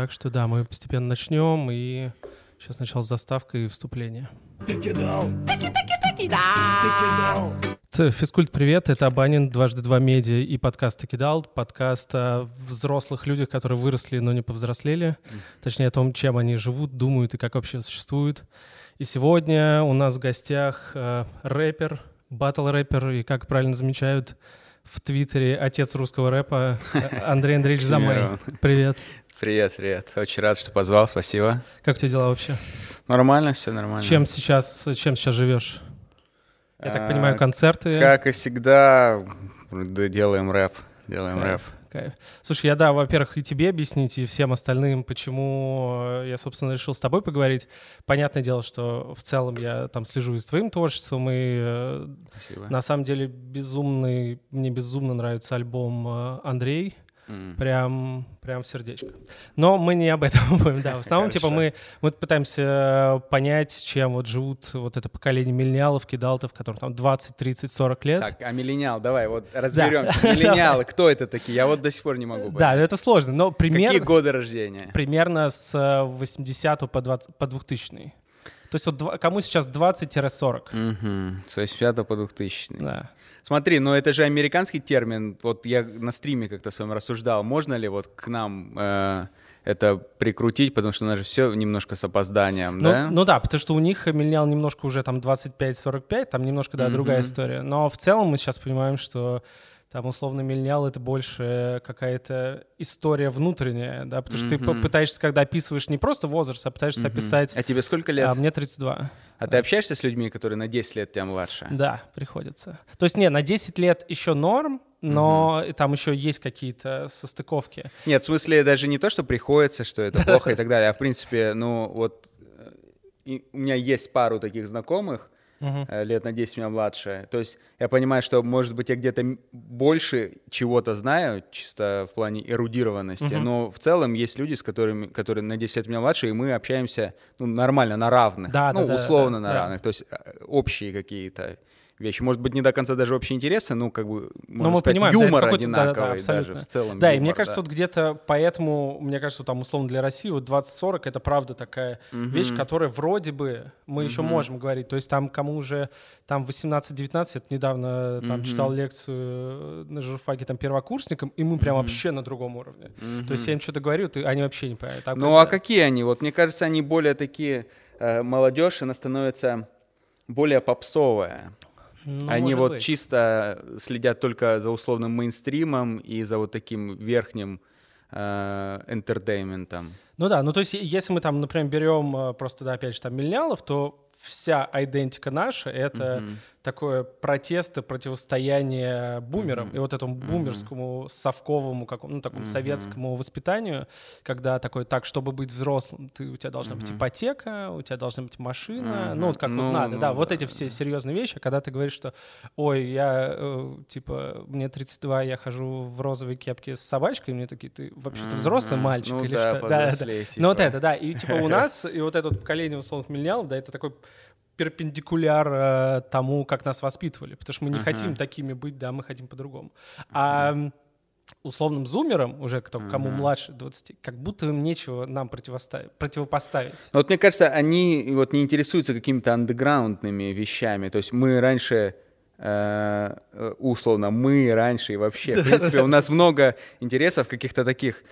Так что да, мы постепенно начнем, и сейчас сначала заставка и вступление. Физкульт, привет, это Абанин, дважды два медиа и подкаст «Кидал», подкаст о взрослых людях, которые выросли, но не повзрослели, точнее о том, чем они живут, думают и как вообще существуют. И сегодня у нас в гостях э, рэпер, батл-рэпер и, как правильно замечают в Твиттере, отец русского рэпа э, Андрей Андреевич Замай. Привет. Привет, привет. Очень рад, что позвал, спасибо. Как у тебя дела вообще? Нормально, все нормально. Чем сейчас, чем сейчас живешь? Я так А, понимаю, концерты. Как и всегда, да, делаем рэп, делаем Кайф, рэп. кайф. Слушай, я, да, во-первых, и тебе объяснить, и всем остальным, почему э, я, собственно, решил с тобой поговорить. Понятное дело, что в целом я там слежу и за твоим творчеством, и э, Спасибо. на самом деле безумный, мне безумно нравится альбом э, «Андрей». М. Прям, прям сердечко. Но мы не об этом будем, да. В основном, типа, мы, мы пытаемся понять, чем вот живут вот это поколение миллениалов, кидалтов, которым там 20, 30, 40 лет. Так, а миллениал, давай, вот разберемся. Миллениалы, кто это такие? Я вот до сих пор не могу Да, понять. это сложно, но примерно... Какие годы рождения? примерно с э, 80 по, 20, по 2000 То есть вот кому сейчас 20-40? Угу. С 85 по 2000. Да. Смотри, но это же американский термин. Вот я на стриме как-то своем рассуждал, можно ли вот к нам э, это прикрутить, потому что у нас же все немножко с опозданием, Ну, да? ну да, потому что у них миллениал немножко уже там 25-45, там немножко, да, другая Мгм. история. Но в целом мы сейчас понимаем, что там условно миллениал — это больше какая-то история внутренняя, да, потому что ты Мгм. п- пытаешься, когда описываешь не просто возраст, а пытаешься Мгм. описать... А тебе сколько лет? А мне 32. А ты общаешься с людьми, которые на 10 лет тебя младше? Да, приходится. То есть, не, на 10 лет еще норм, но и там еще есть какие-то состыковки. Нет, в смысле даже не то, что приходится, что это плохо и так далее, а в принципе, ну вот э, у меня есть пару таких знакомых, Э, лет на 10 меня младше. То есть я понимаю, что, может быть, я где-то больше чего-то знаю, чисто в плане эрудированности, Мгм. но в целом есть люди, с которыми, которые на 10 лет меня младше, и мы общаемся ну, нормально, на равных. Да, ну, да, да, условно да, на да. равных. То есть э, общие какие-то вещи. Может быть, не до конца даже общие интересы, ну, как бы, можно мы сказать, понимаем, юмор да, да, да, одинаковый даже абсолютно. в целом. Да, и юмор, мне кажется, да. вот где-то поэтому, мне кажется, там условно для России вот 20-40 это правда такая вещь, Мгм. которая вроде бы мы еще Мгм. можем говорить. То есть там кому уже там 18-19, это недавно там Мгм. читал лекцию на журфаке там первокурсникам, и мы прям Мгм. вообще на другом уровне. То есть я им что-то говорю, ты, они вообще не понимают. Так Ну а какие они? Вот мне кажется, они более такие э, молодежь, она становится более попсовая. Ну, они вот быть. чисто следят только за условным мейнстримом и за вот таким верхним э, энтертейментом. Ну да, ну то есть если мы там, например, берем э, просто, да, опять же, там миллениалов, то вся идентика наша — это Мгм. такое протест и противостояние бумерам Мгм. и вот этому бумерскому, совковому, какому, ну, такому Мгм. советскому воспитанию, когда такой, так, чтобы быть взрослым, ты, у тебя должна быть Мгм. ипотека, у тебя должна быть машина, Мгм. ну, вот как Ну, вот надо, ну да, вот да, эти все да. серьезные вещи, а когда ты говоришь, что, ой, я, э, типа, мне 32, я хожу в розовой кепке с собачкой, мне такие, ты вообще-то взрослый Мгм. мальчик Ну или да, что? Да, да, да. повзрослей, Ну вот типа. это, да. И типа у нас, и вот это поколение условных миллениалов, да, это такой перпендикуляр э, тому, как нас воспитывали. Потому что мы не Ага. хотим такими быть, да, мы хотим по-другому. А м, условным зумерам, уже кто, кому Ага. младше 20, как будто им нечего нам противопоставить. Вот мне кажется, они вот не интересуются какими-то андеграундными вещами. То есть мы раньше э, э, условно, мы раньше и вообще, в принципе, у нас много интересов каких-то таких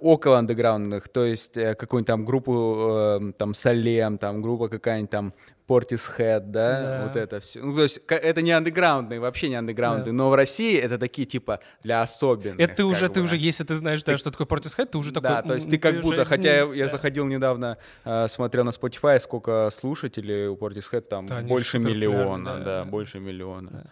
около андеграундных, то есть э, какую-нибудь там группу, э, там, Салем, там, группа какая-нибудь там, Portishead, да, Да. вот это все. Ну, то есть это не андеграундные, вообще не андеграундные, Да. но в России это такие, типа, для особенных. Это ты уже, ты бы. уже, если ты знаешь, да, что такое Portishead, ты уже такой... Да, то есть ты как будто, хотя я, я заходил недавно, э, смотрел на Spotify, сколько слушателей у Portishead, там Да, больше миллиона, да, да, да. больше миллиона. Да.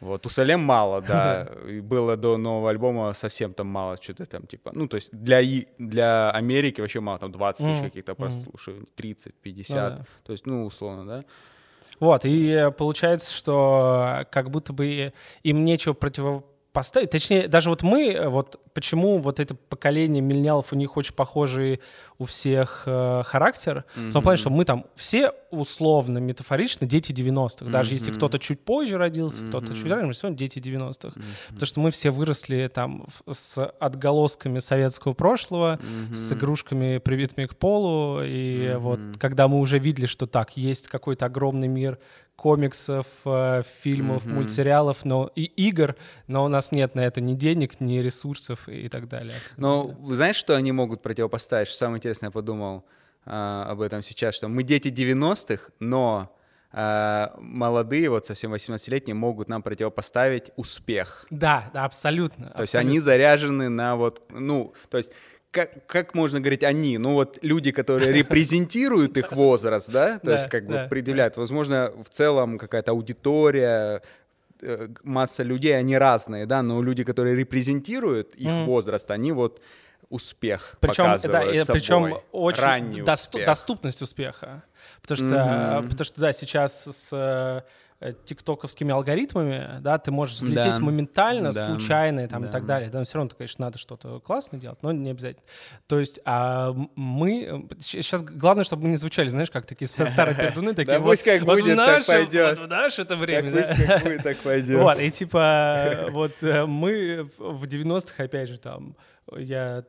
Вот, у Салем мало, да, и было до нового альбома совсем там мало, что-то там типа, ну, то есть для, для Америки вообще мало, там 20 тысяч Мгм, каких-то прослушиваний, 30, 50, Ну да. то есть, ну, условно, да. Вот, и э, получается, что как будто бы им нечего противо- поставить. Точнее, даже вот мы, э, вот почему вот это поколение миллениалов, у них очень похожий у всех э, характер, mm-hmm. в том плане, что мы там все условно, метафорично дети 90-х. Даже mm-hmm. если кто-то чуть позже родился, mm-hmm. кто-то чуть раньше, мы все дети 90-х. Mm-hmm. Потому что мы все выросли там с отголосками советского прошлого, mm-hmm. с игрушками, привитыми к полу. И mm-hmm. вот когда мы уже видели, что так, есть какой-то огромный мир комиксов, э, фильмов, mm-hmm. мультсериалов, но и игр, но у нас нет на это ни денег, ни ресурсов и так далее. Но знаешь, что они могут противопоставить? Что самое интересное, я подумал а, об этом сейчас, что мы дети 90-х, но а, молодые, вот совсем 18-летние, могут нам противопоставить успех. Да, да, абсолютно. То абсолютно. есть они заряжены на вот, ну, то есть как, как можно говорить они? Ну вот люди, которые репрезентируют их возраст, да, то есть как бы предъявляют. Возможно, в целом какая-то аудитория, э, масса людей, они разные, да, но люди, которые репрезентируют их возраст, они вот успех причем, показывают да, собой. Причем очень ранний доступ, успех. доступность успеха. Потому что, mm-hmm. потому что, да, сейчас с Э, тиктоковскими алгоритмами, да, ты можешь взлететь да. моментально, да. случайно там, да. и так далее. Да, все равно, конечно, надо что-то классное делать, но не обязательно. То есть а мы... Сейчас главное, чтобы мы не звучали, знаешь, как такие старые пердуны, такие да пусть как будет, так пойдет. Вот в наше это время. Пусть как будет, так пойдет. Вот, и типа вот э, мы в 90-х, опять же, там, я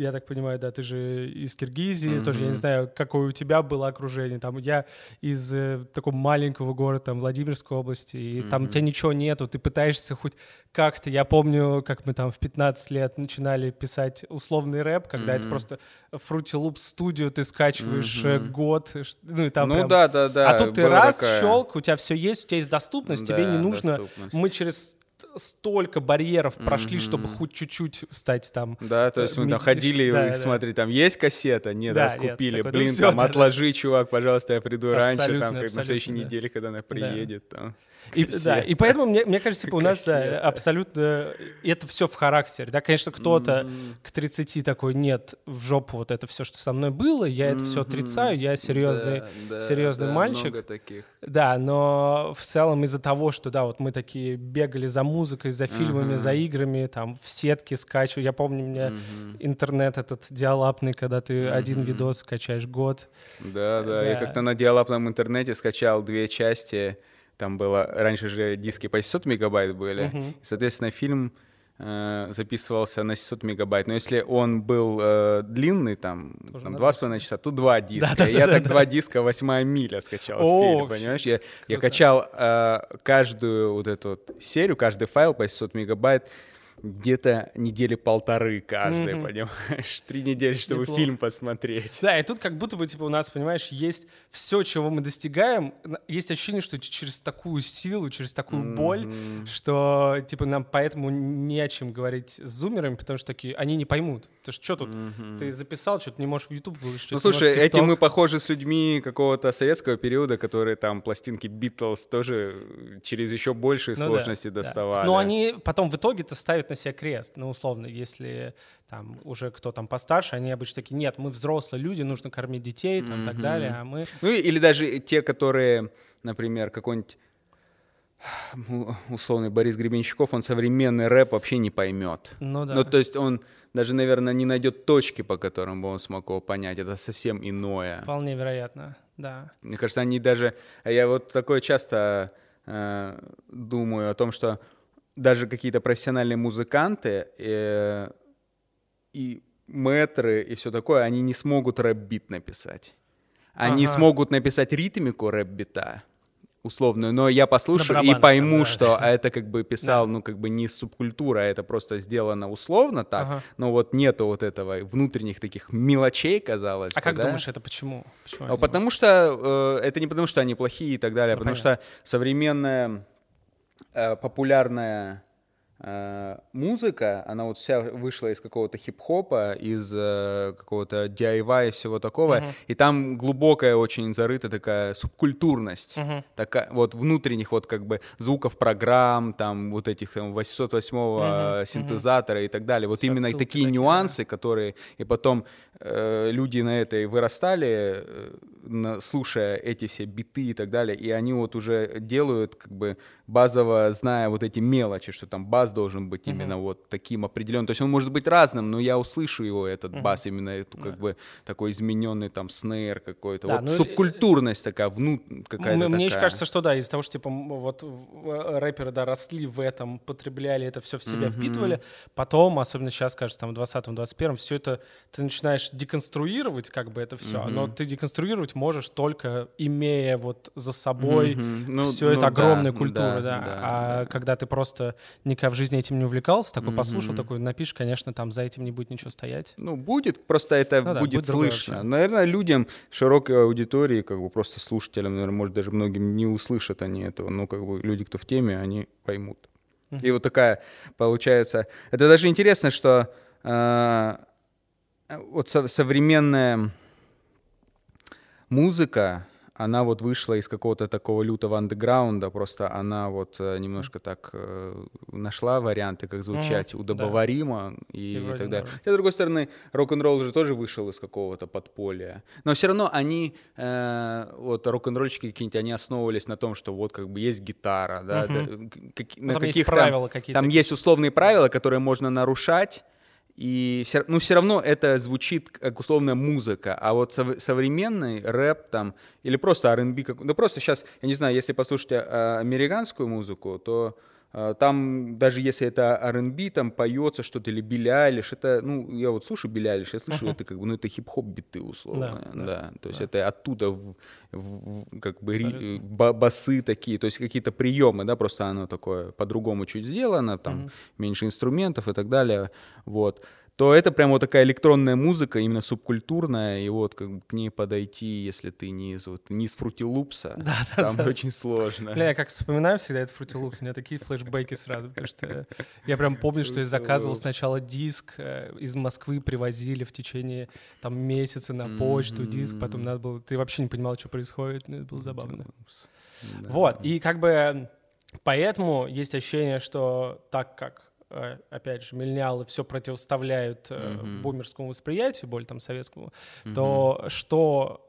я так понимаю, да, ты же из Киргизии, mm-hmm. тоже, я не знаю, какое у тебя было окружение. Там я из э, такого маленького города, там, Владимирской области, и mm-hmm. там у тебя ничего нету, ты пытаешься хоть как-то... Я помню, как мы там в 15 лет начинали писать условный рэп, когда mm-hmm. это просто Fruity Loop студию ты скачиваешь mm-hmm. год, ну и там Ну прям... да, да, да. А тут ты раз, такая... щелк, у тебя все есть, у тебя есть доступность, да, тебе не нужно... Мы через столько барьеров прошли, mm-hmm. чтобы хоть чуть-чуть стать там. Да, то есть мы там ходили да, и да. смотри, там есть кассета? Нет, да, раскупили. Нет, такой, Блин, ну, все, там да, отложи, да. чувак, пожалуйста, я приду абсолютно, раньше, там, как на следующей да. неделе, когда она приедет. Да. Там. И, да, и поэтому, мне, мне кажется, типа, у нас да, абсолютно это все в характере. Да, конечно, кто-то mm-hmm. к 30 такой, нет, в жопу вот это все, что со мной было, я mm-hmm. это все отрицаю, я серьезный, да, серьезный да, мальчик. Много таких. Да, но в целом из-за того, что, да, вот мы такие бегали за музыкой, за фильмами, uh-huh. за играми, там, в сетке скачивали. Я помню, у меня uh-huh. интернет этот диалапный, когда ты uh-huh. один видос скачаешь год. Да, да, да. Я как-то на диалапном интернете скачал две части там было, раньше же диски по 600 мегабайт были, и, соответственно, фильм э, записывался на 600 мегабайт. Но если он был э, длинный, там, там два с половиной часа, тут два диска. Да, да, я да, так да. два диска «Восьмая миля» скачал О, фильм, понимаешь? Я, я качал э, каждую вот эту вот серию, каждый файл по 600 мегабайт где-то недели полторы каждый, mm-hmm. понимаешь? Три недели, чтобы Неплохо. фильм посмотреть. Да, и тут как будто бы, типа, у нас, понимаешь, есть все, чего мы достигаем, есть ощущение, что через такую силу, через такую mm-hmm. боль, что, типа, нам поэтому не о чем говорить с зумерами, потому что такие, они не поймут. Ты что тут? Mm-hmm. Ты записал, что-то не можешь в YouTube выложить. Ну, слушай, этим мы похожи с людьми какого-то советского периода, которые там пластинки Beatles тоже через еще большие ну, сложности да, доставали. Да. Но они потом в итоге-то ставят на себе крест. Ну, условно, если там уже кто там постарше, они обычно такие, нет, мы взрослые люди, нужно кормить детей, там, mm-hmm. так далее, а мы... Ну, или даже те, которые, например, какой-нибудь условный Борис Гребенщиков, он современный рэп вообще не поймет. Ну да. Ну, то есть он даже, наверное, не найдет точки, по которым бы он смог его понять. Это совсем иное. Вполне вероятно, да. Мне кажется, они даже... Я вот такое часто э, думаю о том, что даже какие-то профессиональные музыканты э, и мэтры и все такое, они не смогут рэп-бит написать. Они ага. смогут написать ритмику рэп-бита, условную, но я послушаю и пойму, да. что это как бы писал, да. ну, как бы не субкультура, а это просто сделано условно так, ага. но вот нету вот этого внутренних таких мелочей, казалось А бы, как да? думаешь, это почему? почему а потому что, э, это не потому что они плохие и так далее, а ну, потому понятно. что современная популярная э, музыка, она вот вся вышла из какого-то хип-хопа, из э, какого-то DIY и всего такого, uh-huh. и там глубокая очень зарыта такая субкультурность, uh-huh. такая вот внутренних вот как бы звуков программ, там вот этих там, 808 uh-huh. синтезатора uh-huh. и так далее. Вот Все именно такие, такие нюансы, да. которые и потом э, люди на этой вырастали, э, слушая эти все биты и так далее, и они вот уже делают как бы базово, зная вот эти мелочи, что там бас должен быть uh-huh. именно вот таким определенным. То есть он может быть разным, но я услышу его, этот uh-huh. бас, именно эту как бы такой измененный там снейр какой-то. Да, вот ну, субкультурность такая, вну, какая-то Мне такая. кажется, что да, из-за того, что типа вот рэперы, да, росли в этом, потребляли это все в себя, uh-huh. впитывали, потом, особенно сейчас, кажется, там в 20-21, все это ты начинаешь деконструировать как бы это все, uh-huh. но ты деконструировать можешь только имея вот за собой uh-huh. ну, все ну, это огромная да, культура, да. да. А да. когда ты просто никогда в жизни этим не увлекался, такой uh-huh. послушал, такой напишешь, конечно, там за этим не будет ничего стоять. Ну, будет, просто это ну, будет, да, будет слышно. Наверное, людям, широкой аудитории, как бы просто слушателям, наверное, может, даже многим не услышат они этого, но как бы люди, кто в теме, они поймут. Uh-huh. И вот такая получается... Это даже интересно, что э, вот со- современная музыка, она вот вышла из какого-то такого лютого андеграунда, просто она вот э, немножко так э, нашла варианты, как звучать mm-hmm. удобоваримо да. и, и так далее. Хотя, с другой стороны, рок-н-ролл же тоже вышел из какого-то подполья. Но все равно они, э, вот рок-н-ролльщики какие-нибудь, они основывались на том, что вот как бы есть гитара, да, mm-hmm. да как, на каких есть правила какие-то. Там есть условные правила, которые можно нарушать, и все, ну, все равно это звучит как условная музыка, а вот сов, современный рэп там, или просто R&B, как, ну просто сейчас, я не знаю, если послушать а, американскую музыку, то там, даже если это R&B, там поется что-то, или Билли Айлиш, это, ну, я вот слушаю Билли Айлиш, я слышу, uh-huh. это как бы, ну, это хип-хоп биты, условно, да, да, да. то есть да. это оттуда, в, в, как бы, ри, басы такие, то есть какие-то приемы, да, просто оно такое по-другому чуть сделано, там, uh-huh. меньше инструментов и так далее, вот то это прям вот такая электронная музыка, именно субкультурная, и вот как бы к ней подойти, если ты не из, вот, не из фрутилупса, да, да, там да. очень сложно. Бля, я как вспоминаю всегда этот фрутилупс, у меня такие флешбеки сразу, потому что я прям помню, что я заказывал сначала диск, э, из Москвы привозили в течение там месяца на почту диск, потом надо было, ты вообще не понимал, что происходит, это было забавно. Вот, и как бы поэтому есть ощущение, что так как опять же, миллениалы все противоставляют mm-hmm. бумерскому восприятию, более там советскому, mm-hmm. то что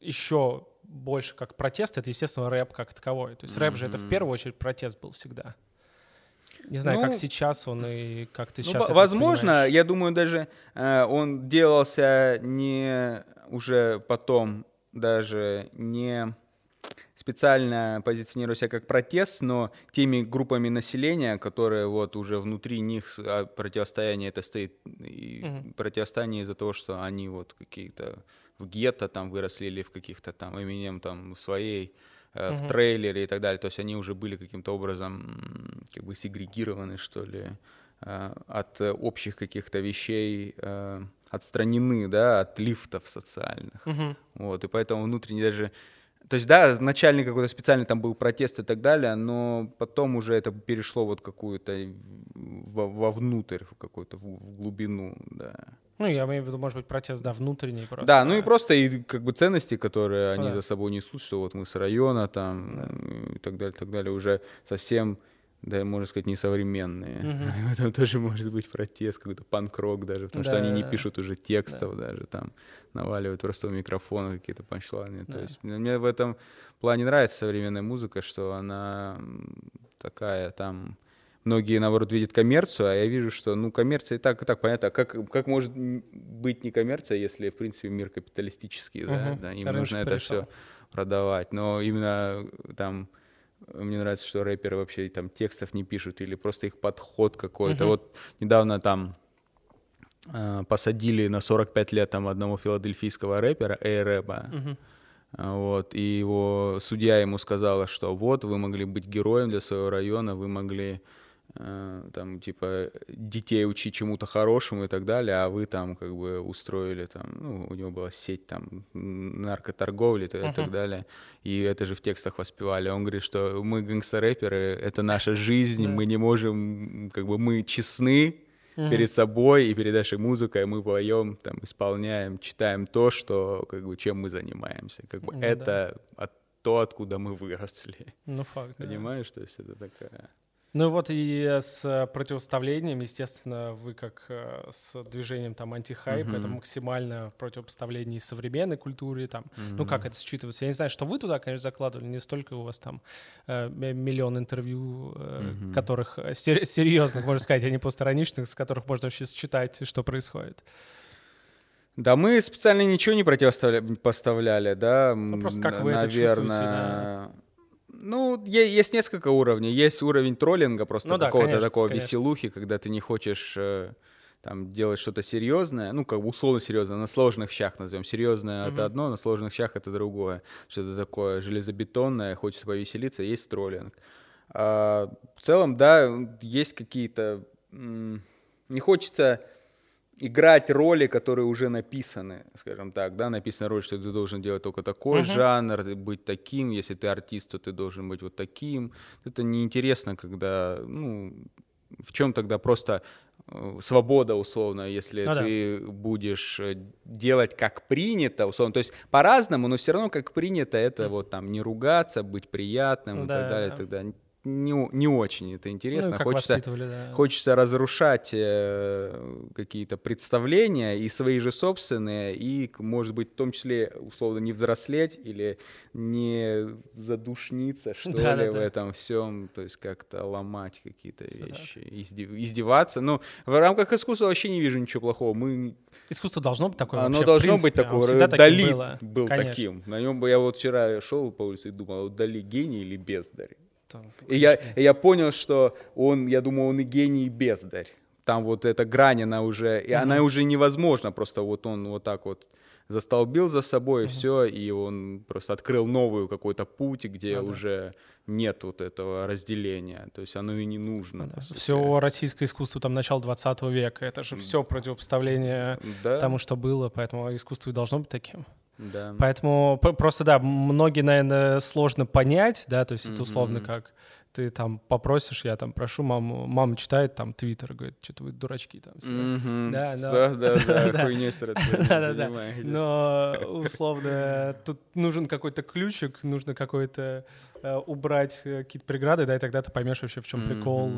еще больше как протест, это, естественно, рэп как таковой. То есть mm-hmm. рэп же это в первую очередь протест был всегда. Не знаю, ну, как сейчас он и как ты сейчас. Ну, возможно, я думаю, даже э, он делался не уже потом даже не специально позиционируя себя как протест, но теми группами населения, которые вот уже внутри них а, противостояние это стоит, и угу. противостояние из-за того, что они вот какие-то в гетто там выросли или в каких-то там именем там своей э, в трейлере и так далее, то есть они уже были каким-то образом как бы сегрегированы, что ли, э, от общих каких-то вещей, э, отстранены, да, от лифтов социальных. Угу. Вот, и поэтому внутренне даже то есть, да, начальный какой-то специальный там был протест и так далее, но потом уже это перешло вот какую-то вовнутрь, в какую-то в, в глубину, да. Ну, я имею в виду, может быть, протест, да, внутренний просто. Да, ну и просто и как бы ценности, которые они да. за собой несут, что вот мы с района там да. и так далее, так далее, уже совсем да, можно сказать, несовременные. Mm-hmm. В этом тоже может быть протест, какой-то панк-рок даже, потому да, что они не пишут уже текстов да. даже, там наваливают просто в микрофон какие-то панчлайны. Да. То есть мне в этом плане нравится современная музыка, что она такая там... Многие, наоборот, видят коммерцию, а я вижу, что, ну, коммерция и так, и так, понятно. А как, как может быть не коммерция, если, в принципе, мир капиталистический, uh-huh. да, да, им Рыночек нужно это все продавать. Но именно там мне нравится, что рэперы вообще там текстов не пишут или просто их подход какой-то. Uh-huh. Вот недавно там э, посадили на 45 лет там одного филадельфийского рэпера, Эйрэба. Uh-huh. Вот, и его судья ему сказала, что вот, вы могли быть героем для своего района, вы могли там, типа, детей учить чему-то хорошему и так далее, а вы там, как бы, устроили там, ну, у него была сеть там наркоторговли и uh-huh. так далее, и это же в текстах воспевали. Он говорит, что мы гангстер-рэперы, это наша жизнь, мы не можем, как бы, мы честны, перед собой и перед нашей музыкой мы поем, там, исполняем, читаем то, что, как бы, чем мы занимаемся. Как бы, ну, это да. от, то, откуда мы выросли. Ну, факт, Понимаешь, да. то есть это такая... Ну вот и с противоставлением, естественно, вы как э, с движением там антихайп, mm-hmm. это максимально противопоставление современной культуре, там, mm-hmm. ну как это считывается. Я не знаю, что вы туда, конечно, закладывали, не столько у вас там э, миллион интервью, э, mm-hmm. которых сер- серьезных, можно сказать, а не постраничных, с которых можно вообще считать, что происходит. Да, мы специально ничего не противопоставляли, да. Ну, просто как вы наверное, это чувствуете, да? Ну, есть несколько уровней. Есть уровень троллинга, просто ну, какого-то да, такого конечно. веселухи, когда ты не хочешь э, там делать что-то серьезное, ну, как бы условно серьезное, на сложных щах назовем. Серьезное mm-hmm. это одно, на сложных щах это другое. Что-то такое железобетонное, хочется повеселиться, есть троллинг. А, в целом, да, есть какие-то... Не хочется играть роли, которые уже написаны, скажем так, да, написана роль, что ты должен делать только такой uh-huh. жанр, быть таким, если ты артист, то ты должен быть вот таким. Это неинтересно, когда, ну, в чем тогда просто э, свобода условно, если ну, ты да. будешь э, делать как принято, условно, то есть по-разному, но все равно как принято это mm. вот там не ругаться, быть приятным ну, и да, так далее, да. тогда не, не очень это интересно. Ну, хочется, да. хочется разрушать э, какие-то представления и свои же собственные, и, может быть, в том числе, условно, не взрослеть или не задушниться, что да, ли, да, в да. этом всем, то есть как-то ломать какие-то вещи, издев, издеваться. Но в рамках искусства вообще не вижу ничего плохого. Мы... Искусство должно быть такое Оно должно быть такое. Дали был Конечно. таким. На нем бы я вот вчера шел по улице и думал, Дали гений или бездарь? Там, и, я, и я понял, что он, я думаю, он и гений, и бездарь. Там вот эта грань, она уже, и угу. она уже невозможна, просто вот он вот так вот застолбил за собой, и все, и он просто открыл новую какой-то путь, где а, уже да. нет вот этого разделения, то есть оно и не нужно. Да. Все российское искусство там начала 20 века, это же все противопоставление да. тому, что было, поэтому искусство и должно быть таким. Да. Поэтому просто, да, многие, наверное, сложно понять, да, то есть mm-hmm. это условно как ты там попросишь, я там прошу маму, мама читает там твиттер, говорит, что-то вы дурачки там. Mm-hmm. Да, но... да, да, да, хуйней занимаетесь. Но условно тут нужен какой-то ключик, нужно какой-то э, убрать э, какие-то преграды, да, и тогда ты поймешь вообще, в чем прикол.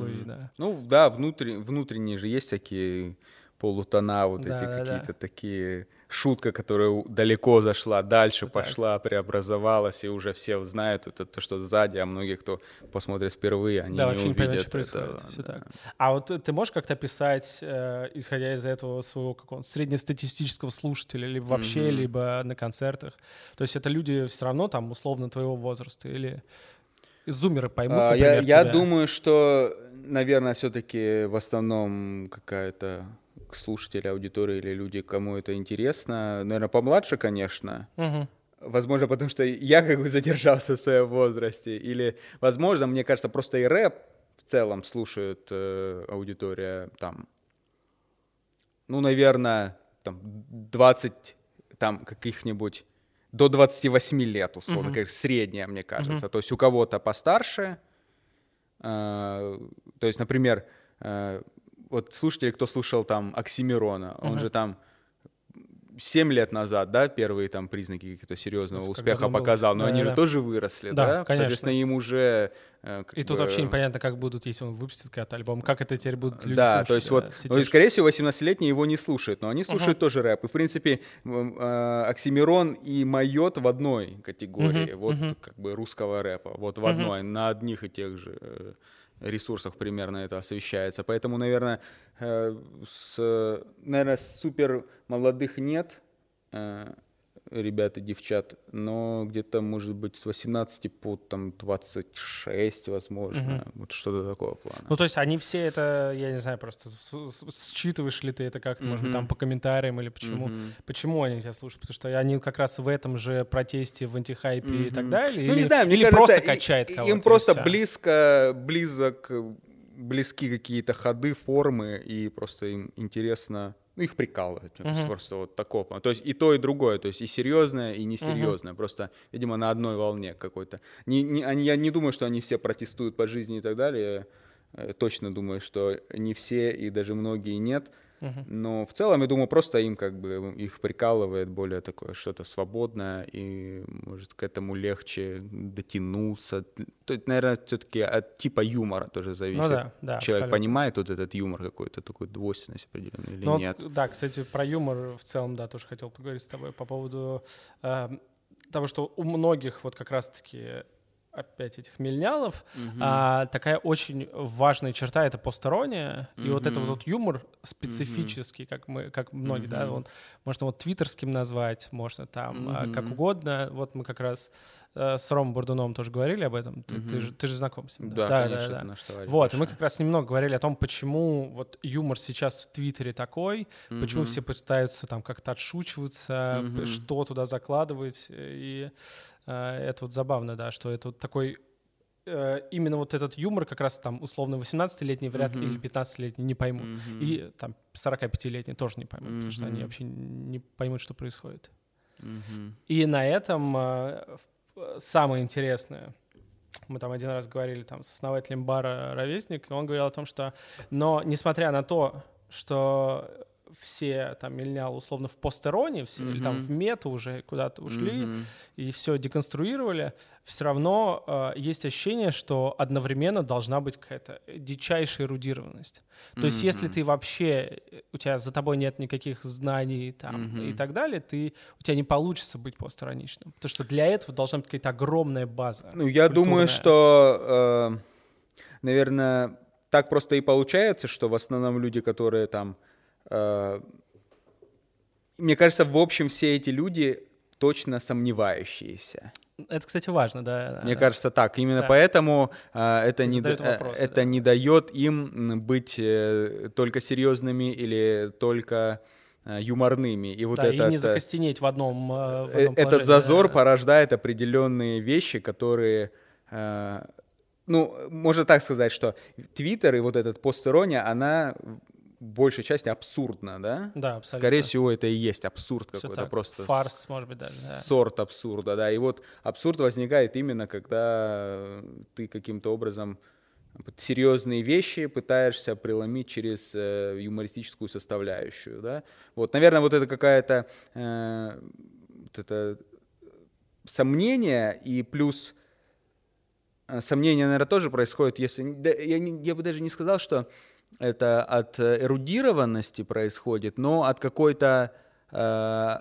Ну да, внутренние же есть всякие полутона, вот да, эти да, какие-то да. такие шутка, которая далеко зашла, дальше так. пошла, преобразовалась, и уже все знают это то, что сзади, а многие, кто посмотрит впервые, они да, не вообще увидят. Не поймет, что происходит. Да, все да. так. А вот ты можешь как-то писать, э, исходя из этого своего какого-то среднестатистического слушателя, либо вообще, mm-hmm. либо на концертах? То есть это люди все равно там условно твоего возраста или зумеры поймут, а, например, Я, я думаю, что, наверное, все-таки в основном какая-то слушатели, аудитория или люди, кому это интересно. Наверное, помладше, конечно. Угу. Возможно, потому что я как бы задержался в своем возрасте. Или, возможно, мне кажется, просто и рэп в целом слушает э, аудитория там, ну, наверное, там 20, там каких-нибудь до 28 лет, условно, uh-huh. как средняя, мне кажется. Uh-huh. То есть у кого-то постарше, э, то есть, например, э, вот слушатели, кто слушал там Оксимирона, он uh-huh. же там 7 лет назад, да, первые там признаки какого-то серьезного успеха показал, но да, они да. же тоже выросли, да, да? Конечно. Соответственно, им уже... Э, и бы... тут вообще непонятно, как будут, если он выпустит какой-то альбом, как это теперь будут люди Да, слушать, то есть да, вот, ну, и, скорее всего, 18-летние его не слушают, но они слушают uh-huh. тоже рэп. И, в принципе, э, Оксимирон и Майот в одной категории, uh-huh. вот uh-huh. как бы русского рэпа, вот в одной, uh-huh. на одних и тех же э, ресурсах примерно это освещается. Поэтому, наверное, э, с, наверное, супер молодых нет э, ребят и девчат, но где-то, может быть, с 18 по там 26, возможно, угу. вот что-то такого плана. Ну, то есть они все это, я не знаю, просто считываешь ли ты это как-то, угу. может быть, там по комментариям или почему? Угу. Почему они тебя слушают? Потому что они как раз в этом же протесте, в антихайпе угу. и так далее? Ну, или, не знаю, мне или кажется, просто качает кого-то? Им просто близко, близок, близки какие-то ходы, формы, и просто им интересно ну, их прикалывают. Uh-huh. Просто вот такого. То есть и то, и другое. То есть и серьезное, и несерьезное. Uh-huh. Просто, видимо, на одной волне какой-то. Не, не, они, я не думаю, что они все протестуют по жизни и так далее. Я э, точно думаю, что не все, и даже многие нет. Uh-huh. Но в целом, я думаю, просто им как бы их прикалывает более такое что-то свободное, и может к этому легче дотянуться. То, наверное, все-таки от типа юмора тоже зависит. Ну, да, да, Человек абсолютно. понимает вот этот юмор какой-то, такой двойственность определенную или ну, нет. Вот, да, кстати, про юмор в целом, да, тоже хотел поговорить с тобой по поводу э, того, что у многих вот как раз-таки опять этих мельнялов, mm-hmm. а, такая очень важная черта — это посторонняя, mm-hmm. и вот этот вот юмор специфический, mm-hmm. как мы, как многие, mm-hmm. да, он, можно вот твиттерским назвать, можно там mm-hmm. а, как угодно, вот мы как раз э, с Ромом Бурдуном тоже говорили об этом, ты, mm-hmm. ты, же, ты же знаком с ним. Да, да конечно, да, да. наш товарищ. Вот, большой. и мы как раз немного говорили о том, почему вот юмор сейчас в Твиттере такой, mm-hmm. почему все пытаются там как-то отшучиваться, mm-hmm. что туда закладывать, и Э, это вот забавно, да, что это вот такой э, именно вот этот юмор как раз там условно 18-летний вряд ли mm-hmm. или 15-летний не поймут. Mm-hmm. И там 45-летний тоже не поймут, mm-hmm. потому что они вообще не поймут, что происходит. Mm-hmm. И на этом э, самое интересное, мы там один раз говорили там с основателем бара «Ровесник», и он говорил о том, что, но несмотря на то, что все там миллениалы условно в постероне, все, mm-hmm. или там в мета уже куда-то ушли mm-hmm. и все деконструировали, все равно э, есть ощущение, что одновременно должна быть какая-то дичайшая эрудированность. То mm-hmm. есть если ты вообще, у тебя за тобой нет никаких знаний там mm-hmm. и так далее, ты, у тебя не получится быть постироничным. Потому что для этого должна быть какая-то огромная база. Ну, я культурная. думаю, что, э, наверное, так просто и получается, что в основном люди, которые там Э, мне кажется, в общем, все эти люди точно сомневающиеся. Это, кстати, важно, да. Мне да. кажется, так. Именно да. поэтому э, это, не, вопросы, это да. не дает им быть э, только серьезными или только э, юморными. И вот да, этот, и не закостенеть в одном, в одном Этот зазор да. порождает определенные вещи, которые... Э, ну, можно так сказать, что Твиттер и вот этот постерония, она большей части абсурдно, да? Да, абсолютно. Скорее всего, это и есть абсурд какой-то, просто... Фарс, может быть, даже, да. Сорт абсурда, да. И вот абсурд возникает именно, когда ты каким-то образом серьезные вещи пытаешься преломить через э, юмористическую составляющую, да. Вот, наверное, вот это какая-то э, вот это сомнение и плюс э, сомнение, наверное, тоже происходит, если... Да, я, не, я бы даже не сказал, что это от эрудированности происходит, но от какой-то э,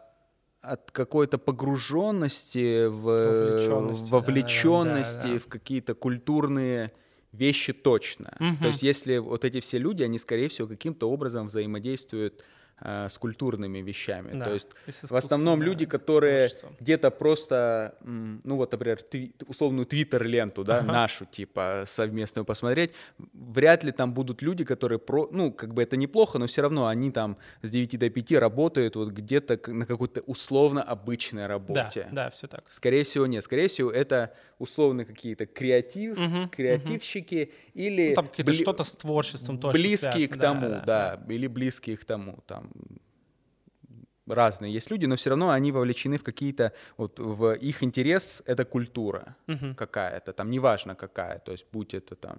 от какой-то погруженности в вовлеченности, вовлеченности да, да. в какие-то культурные вещи точно. Угу. То есть если вот эти все люди, они скорее всего каким-то образом взаимодействуют э, с культурными вещами. Да, То есть в основном люди, которые где-то просто, ну вот, например, тви- условную твиттер-ленту, да, ага. нашу, типа, совместную посмотреть, вряд ли там будут люди, которые, про, ну, как бы это неплохо, но все равно они там с 9 до 5 работают вот где-то на какой-то условно обычной работе. Да, да, все так. Скорее всего, нет. Скорее всего, это условно какие-то креатив, угу, креативщики угу. или... Ну, там какие-то бли... что-то с творчеством тоже Близкие связано. к тому, да, да, да, или близкие к тому, там, разные есть люди, но все равно они вовлечены в какие-то, вот в их интерес это культура uh какая-то, там неважно какая, то есть будь это там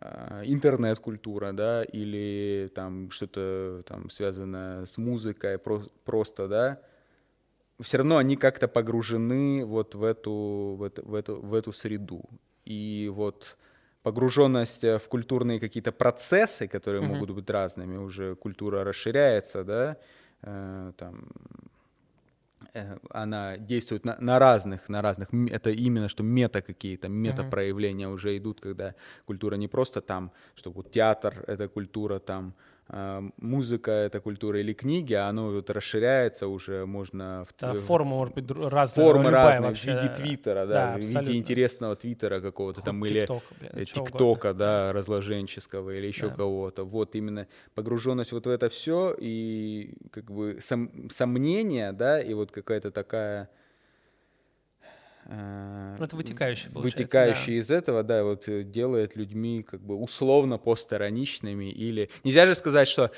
э, интернет-культура, да, или там что-то там связанное с музыкой, про- просто, да, все равно они как-то погружены вот в эту, в эту, в эту, в эту среду. И вот погруженность в культурные какие-то процессы, которые mm-hmm. могут быть разными, уже культура расширяется, да, э, там, э, она действует на, на разных, на разных, это именно что мета какие-то, мета проявления mm-hmm. уже идут, когда культура не просто там, что вот театр — это культура там, музыка это культура или книги, а оно вот расширяется уже, можно... В, да, форма может быть разная. Форма разная вообще, в виде твиттера, да, да в виде интересного твиттера какого-то там, или тиктока, да, разложенческого или еще да. кого-то. Вот именно погруженность вот в это все и как бы сом, сомнение, да, и вот какая-то такая ну, это вытекающее, вытекающее да. из этого, да, вот э, делает людьми как бы условно постироничными или... Нельзя же сказать, что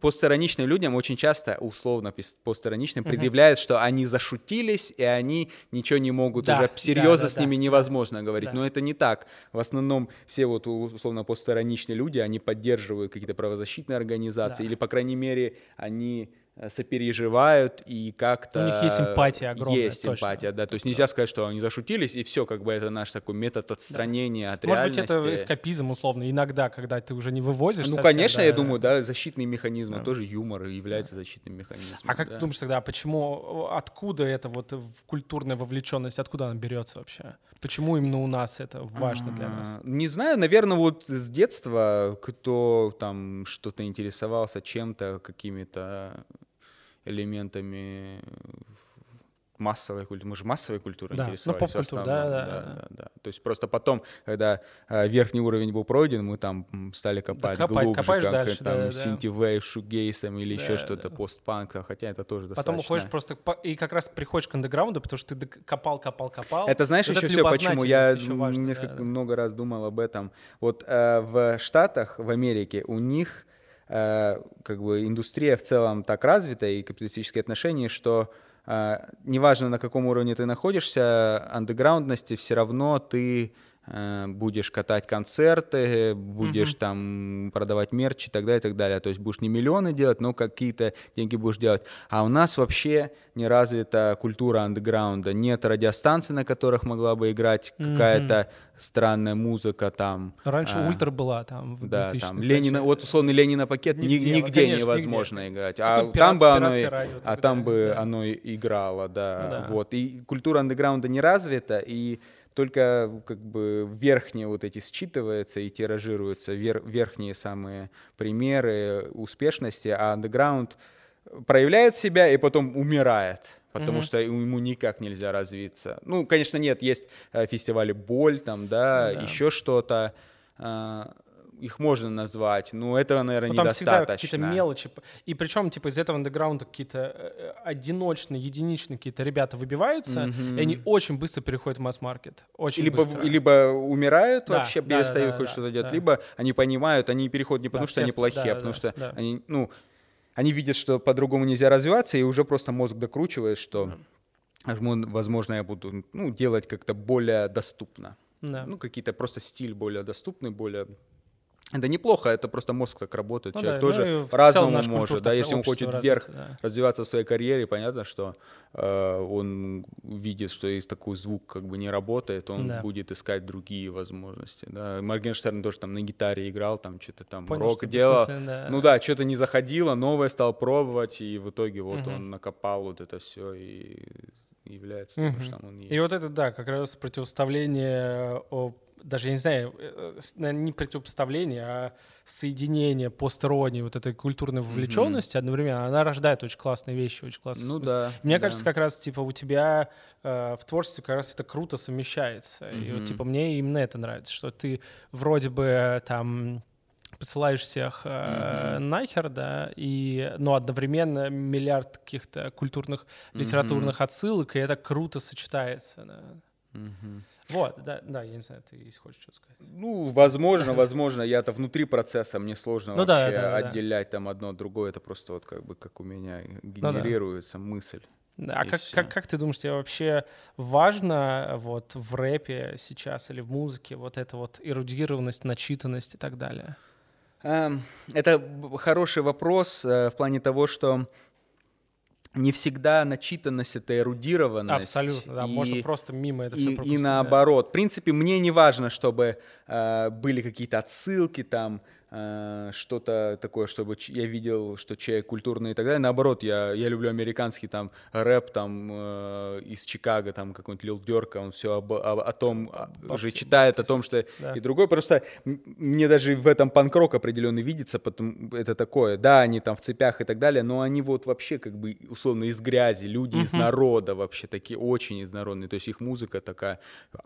постироничным людям очень часто условно постироничным предъявляют, что они зашутились, и они ничего не могут да, уже серьезно да, да, с ними да, невозможно да, говорить. Да. Но это не так. В основном все вот условно постироничные люди, они поддерживают какие-то правозащитные организации, да. или, по крайней мере, они Э, сопереживают и как-то... У них есть эмпатия огромная. Есть точно. эмпатия, да. То есть нельзя сказать, что они зашутились, и все, как бы это наш такой метод отстранения да. от Может реальности. Может быть, это эскапизм, условно, иногда, когда ты уже не вывозишь Ну, совсем, конечно, да, я думаю, да, защитные механизмы, да. тоже юмор является да. защитным механизмом. А как да. ты думаешь тогда, почему, откуда это вот культурная вовлеченность, откуда она берется вообще? Почему именно у нас это важно для нас? А, не знаю, наверное, вот с детства кто там что-то интересовался чем-то, какими-то элементами массовой культуры. Мы же массовой культурой да, ну, интересовались ну, основном. Да, да, да, да, да. То есть просто потом, когда э, верхний уровень был пройден, мы там стали копать, да, копать глубже, как дальше, там да, синтивейв, шугейсом или да, еще что-то, да. постпанк, хотя это тоже Потом достаточно... уходишь просто, и как раз приходишь к андеграунду, потому что ты копал, копал, копал. Это знаешь вот еще все, почему я важно, несколько, да, много раз думал об этом. Вот э, в Штатах, в Америке, у них Э, как бы индустрия в целом так развита и капиталистические отношения, что э, неважно на каком уровне ты находишься, андеграундности все равно ты Э, будешь катать концерты, будешь угу. там продавать мерч и так далее, и так далее. То есть будешь не миллионы делать, но какие-то деньги будешь делать. А у нас вообще не развита культура андеграунда. Нет радиостанций, на которых могла бы играть угу. какая-то странная музыка там. Раньше а, Ультра была там. В да, там Ленина, вот условный Ленина пакет нигде, нигде конечно, невозможно нигде. играть. А ну, там бы оно, радио, а там бы да. оно играло, да, ну, да. Вот. И культура андеграунда не развита, и только как бы верхние вот эти считываются и тиражируются, вер, верхние самые примеры успешности, а андеграунд проявляет себя и потом умирает, потому mm-hmm. что ему никак нельзя развиться. Ну, конечно, нет, есть э, фестивали боль, там, да, mm-hmm. еще что-то, а, их можно назвать, но этого, наверное, ну, там недостаточно. какие-то мелочи. И причем, типа, из этого андеграунда какие-то э, одиночные, единичные какие-то ребята выбиваются, mm-hmm. и они очень быстро переходят в масс-маркет. Очень либо, быстро. Либо умирают да, вообще, да, перестают да, хоть да, что-то да, делать, да. либо они понимают, они переходят не потому, да, что они плохие, да, а потому да, что да. они, ну, они видят, что по-другому нельзя развиваться, и уже просто мозг докручивает, что, да. возможно, я буду ну, делать как-то более доступно. Да. Ну, какие-то просто стиль более доступный, более это неплохо, это просто мозг так работает. Ну, Человек да, тоже ну, по-разному может, да, если он хочет развит, вверх да. развиваться в своей карьере, понятно, что э, он видит, что есть такой звук как бы не работает, он да. будет искать другие возможности. Да. Моргенштерн тоже там на гитаре играл, там что-то там Понял, рок делал. Да. Ну да, что-то не заходило, новое стал пробовать, и в итоге вот угу. он накопал вот это все и является угу. тем, что он есть. И вот это, да, как раз противоставление даже, я не знаю, э, не противопоставление, а соединение посторонней вот этой культурной вовлеченности mm-hmm. одновременно, она рождает очень классные вещи, очень классные Ну да. Мне да. кажется, как раз, типа, у тебя э, в творчестве как раз это круто совмещается. Mm-hmm. И вот, типа, мне именно это нравится, что ты вроде бы там посылаешь всех э, mm-hmm. нахер, да, и, но одновременно миллиард каких-то культурных, литературных mm-hmm. отсылок, и это круто сочетается, да. Mm-hmm. Вот, да, да, я не знаю, ты если хочешь что-то сказать. Ну, возможно, возможно, я-то внутри процесса, мне сложно ну, вообще да, да, отделять да. там одно от другого, это просто вот как бы как у меня генерируется ну, да. мысль. Да, а как, как, как ты думаешь, тебе вообще важно вот в рэпе сейчас или в музыке вот эта вот эрудированность, начитанность и так далее? Эм, это хороший вопрос э, в плане того, что не всегда начитанность это эрудированность. Абсолютно, да, и, можно просто мимо это и, все пропустить. И наоборот. Да. В принципе, мне не важно, чтобы э, были какие-то отсылки там, что-то такое, чтобы я видел, что человек культурный и так далее. Наоборот, я, я люблю американский там рэп там э, из Чикаго, там какой-нибудь Лил Дёрка, он все об, об, о том Бабки, уже читает, о том, что да. и другое. Просто мне даже в этом панк-рок определенный видится, потом это такое. Да, они там в цепях и так далее, но они вот вообще как бы условно из грязи, люди uh-huh. из народа вообще такие очень из народные. То есть их музыка такая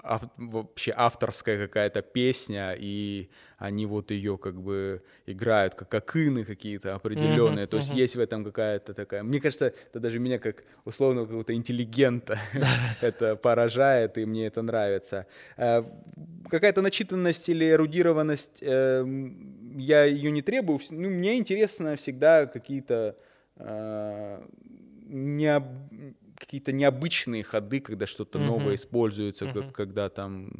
ав, вообще авторская какая-то песня, и они вот ее как бы играют как акины какие-то определенные, mm-hmm, то есть mm-hmm. есть в этом какая-то такая, мне кажется, это даже меня как условно какого-то интеллигента это поражает, и мне это нравится. Э, какая-то начитанность или эрудированность, эм, я ее не требую, ну, мне интересно всегда какие-то э, не какие-то необычные ходы, когда что-то mm-hmm. новое используется, mm-hmm. как, когда там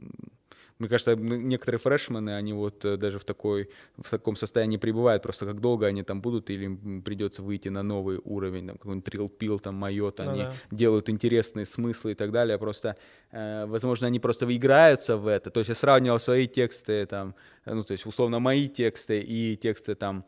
мне кажется, некоторые фрешмены, они вот э, даже в, такой, в таком состоянии пребывают, просто как долго они там будут, или им придется выйти на новый уровень, там какой-нибудь трилпил, там майот, ну, они да. делают интересные смыслы и так далее, просто, э, возможно, они просто выиграются в это, то есть я сравнивал свои тексты, там, э, ну, то есть, условно, мои тексты и тексты там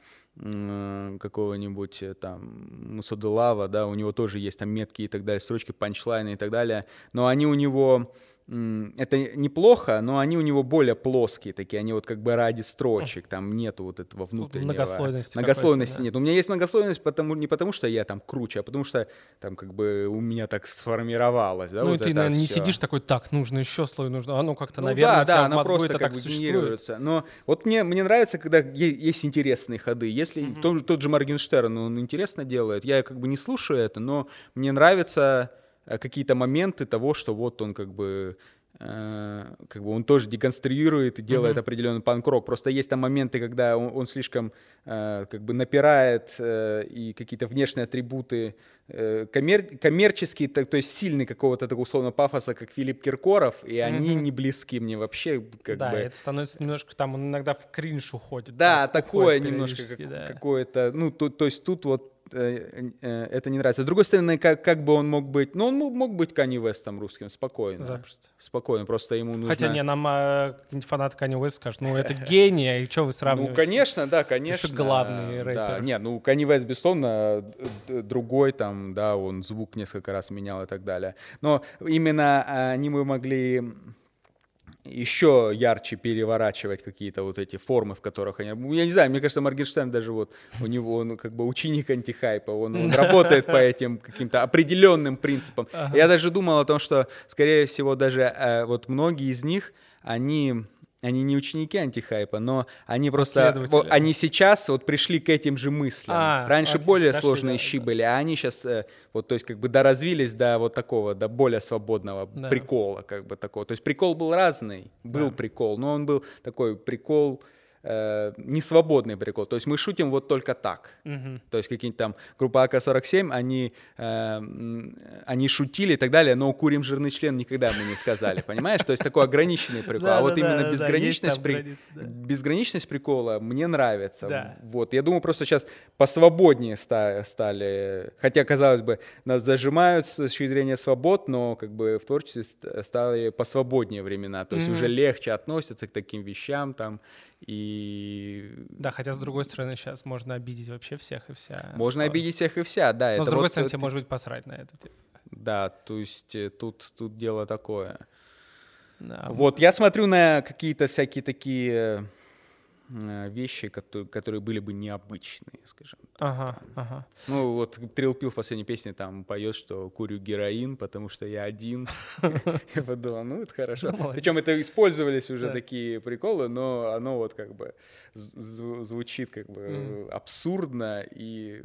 какого-нибудь там Мусадулава, да, у него тоже есть там метки и так далее, строчки, панчлайны и так далее, но они у него это неплохо, но они у него более плоские такие, они вот как бы ради строчек, там нету вот этого внутреннего... Многослойности. Многослойности да. нет. У меня есть многослойность потому, не потому, что я там круче, а потому что там как бы у меня так сформировалось. Да, ну вот и ты, наверное, не сидишь такой, так, нужно еще слой, нужно, оно как-то, ну, наверное, да, да, она просто это так генерируется. Но вот мне, мне нравится, когда есть интересные ходы. Если mm-hmm. тот, тот же Моргенштерн, он интересно делает, я как бы не слушаю это, но мне нравится какие-то моменты того, что вот он как бы э, как бы он тоже деконструирует и делает mm-hmm. определенный панк-рок. Просто есть там моменты, когда он, он слишком э, как бы напирает э, и какие-то внешние атрибуты э, коммер- коммерческие, так, то есть сильный какого-то такого условно пафоса, как Филипп Киркоров, и mm-hmm. они не близки мне вообще. Как да, бы. это становится немножко там, он иногда в кринж уходит. Да, такое немножко как, да. какое-то, ну то, то есть тут вот Э, э, это не нравится. С другой стороны, как, как бы он мог быть, ну, он мог, быть Канни Вестом русским, спокойно. Запросто. Спокойно, просто ему нужно... Хотя не, нам э, фанат Канни Вест скажет, ну, это гений, и что вы сравниваете? Ну, конечно, да, конечно. Это главный рэпер. Да, нет, ну, Канни Вест, безусловно, другой там, да, он звук несколько раз менял и так далее. Но именно они мы могли еще ярче переворачивать какие-то вот эти формы, в которых они... Я не знаю, мне кажется, Моргенштерн даже вот у него, он как бы ученик антихайпа, он, он работает по этим каким-то определенным принципам. Ага. Я даже думал о том, что, скорее всего, даже э, вот многие из них, они они не ученики антихайпа, но они просто, вот, они сейчас вот пришли к этим же мыслям. А, Раньше окей, более дошли, сложные да, щи да. были, а они сейчас э, вот, то есть как бы доразвились до вот такого, до более свободного да. прикола, как бы такого. То есть прикол был разный, был да. прикол, но он был такой прикол, э, несвободный прикол. То есть мы шутим вот только так. Угу. То есть какие-нибудь там группа АК-47, они, э, они шутили и так далее, но курим жирный член никогда мы не сказали, понимаешь? То есть такой ограниченный прикол. А вот именно безграничность, безграничность прикола мне нравится. Вот, я думаю, просто сейчас посвободнее стали, хотя, казалось бы, нас зажимают с точки зрения свобод, но как бы в творчестве стали посвободнее времена, то есть уже легче относятся к таким вещам там, и... Да, хотя с другой стороны сейчас можно обидеть вообще всех и вся. Можно что... обидеть всех и вся, да. Но с другой вот стороны, это... тебе может быть посрать на это. Типа. Да, то есть э, тут, тут дело такое. Да, вот, я смотрю на какие-то всякие такие Э, вещи, которые, которые были бы необычные, скажем. Ага, ага. Ну вот Трил Пил в последней песне там поет, что курю героин, потому что я один. Я подумал, ну это хорошо. Причем это использовались уже такие приколы, но оно вот как бы звучит как бы абсурдно и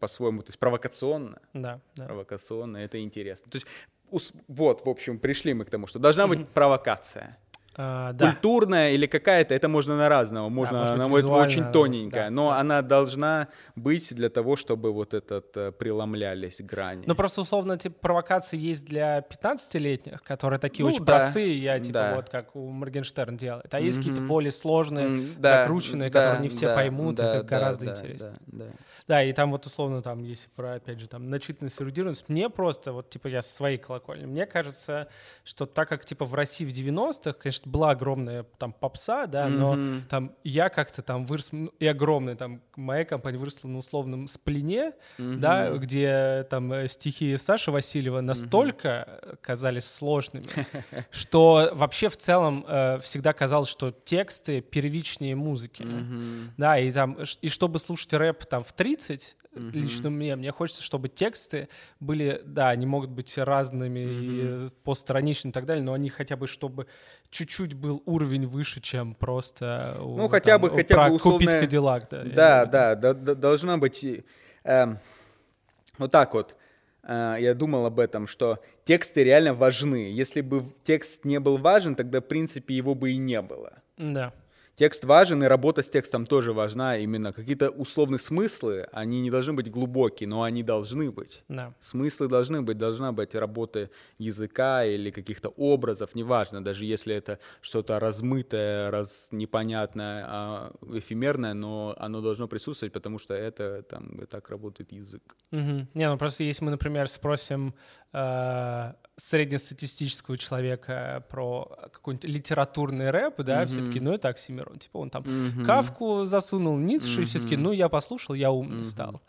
по-своему, то есть провокационно. Да, да. Провокационно, это интересно. То есть вот, в общем, пришли мы к тому, что должна быть провокация. А, да. культурная или какая-то, это можно на разного, можно, да, она может быть очень тоненькая, да, но да. она должна быть для того, чтобы вот этот э, преломлялись грани. Ну просто условно типа провокации есть для 15-летних, которые такие ну, очень да. простые, я типа да. вот как у Моргенштерн делает, а есть mm-hmm. какие-то более сложные, mm, да, закрученные, да, которые не все да, поймут, да, это да, гораздо да, интереснее. Да, да. да, и там вот условно там, если про, опять же, там начитанность, эрудированность, мне просто вот типа я со своей колокольни, мне кажется, что так как типа в России в 90-х, конечно, была огромная там попса, да, mm-hmm. но там я как-то там вырос, ну, и огромная там моя компания выросла на условном сплине, mm-hmm. да, где там э, стихи Саши Васильева настолько mm-hmm. казались сложными, что вообще в целом э, всегда казалось, что тексты первичнее музыки, mm-hmm. да, и там, и чтобы слушать рэп там в 30, mm-hmm. лично мне. Мне хочется, чтобы тексты были, да, они могут быть разными mm-hmm. и постраничными и так далее, но они хотя бы, чтобы чуть-чуть был уровень выше, чем просто ну, хотя там, бы, хотя бы условно... купить Кадиллак. Да, да, да, да, да, должна быть... Э, вот так вот э, я думал об этом, что тексты реально важны. Если бы текст не был важен, тогда, в принципе, его бы и не было. Да. Текст важен, и работа с текстом тоже важна. Именно какие-то условные смыслы, они не должны быть глубокие, но они должны быть. Да. Смыслы должны быть, должна быть работа языка или каких-то образов, неважно, даже если это что-то размытое, раз непонятное, а эфемерное, но оно должно присутствовать, потому что это там так работает язык. Угу. Не, ну просто если мы, например, спросим э, среднестатистического человека про какой-нибудь литературный рэп, да, mm-hmm. все-таки, ну, это Оксимирон. Типа он там mm-hmm. Кавку засунул, Ницше, mm-hmm. все-таки, ну, я послушал, я умный mm-hmm. стал.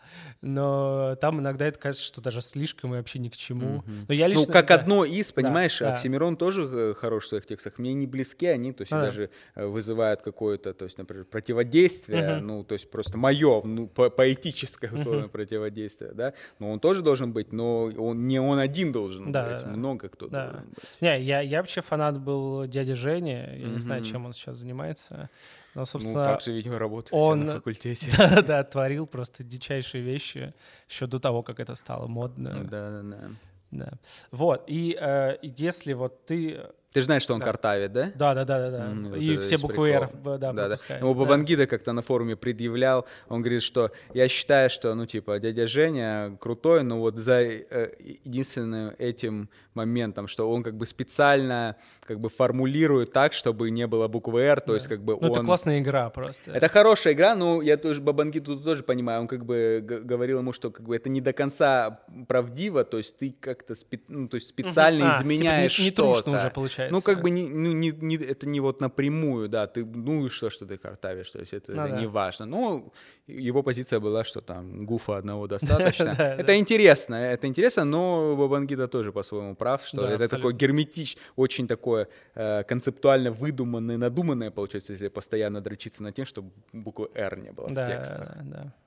Но там иногда это кажется, что даже слишком и вообще ни к чему. Mm-hmm. Но я лично, ну, как да, одно из, понимаешь, да, Оксимирон да. тоже э, хорош в своих текстах. Мне не близки они, то есть а. даже э, вызывают какое-то, то есть, например, противодействие, mm-hmm. ну, то есть просто мое, ну, по- поэтическое, условно, mm-hmm. противодействие, да, но он тоже должен быть, но он не он один должен да, быть. Да много кто да. должен быть. Не, я, я вообще фанат был дяди Жени, я mm-hmm. не знаю, чем он сейчас занимается. Но, собственно, ну, так же, видимо, работает он, на факультете. Да, да, творил просто дичайшие вещи еще до того, как это стало модно. Да, да, да. Да. Вот, и э, если вот ты ты же знаешь, что он да. картавит, да? Да, да, да, да, да. Mm, и вот все буквы R, да, да, да. Ему Бабангида да. как-то на форуме предъявлял, он говорит, что я считаю, что, ну, типа, дядя Женя крутой, но вот за э, единственным этим моментом, что он как бы специально как бы формулирует так, чтобы не было буквы R, то да. есть как бы ну, он... это классная игра просто. Это хорошая игра, но я тоже Бабангиду тоже понимаю, он как бы говорил ему, что как бы это не до конца правдиво, то есть ты как-то спе... ну, то есть специально угу. а, изменяешь типа не, не что-то. уже получается получается. Ну, как бы не, ну, не, не, это не вот напрямую, да, ты, ну и что, что ты картавишь, то есть это ну, не да. важно. Ну, его позиция была, что там гуфа одного достаточно. Это интересно, это интересно, но Бабангида тоже по-своему прав, что это такой герметич, очень такое э, концептуально выдуманное, надуманное, получается, если постоянно дрочиться над тем, чтобы буквы «Р» не было в текстах. Да, а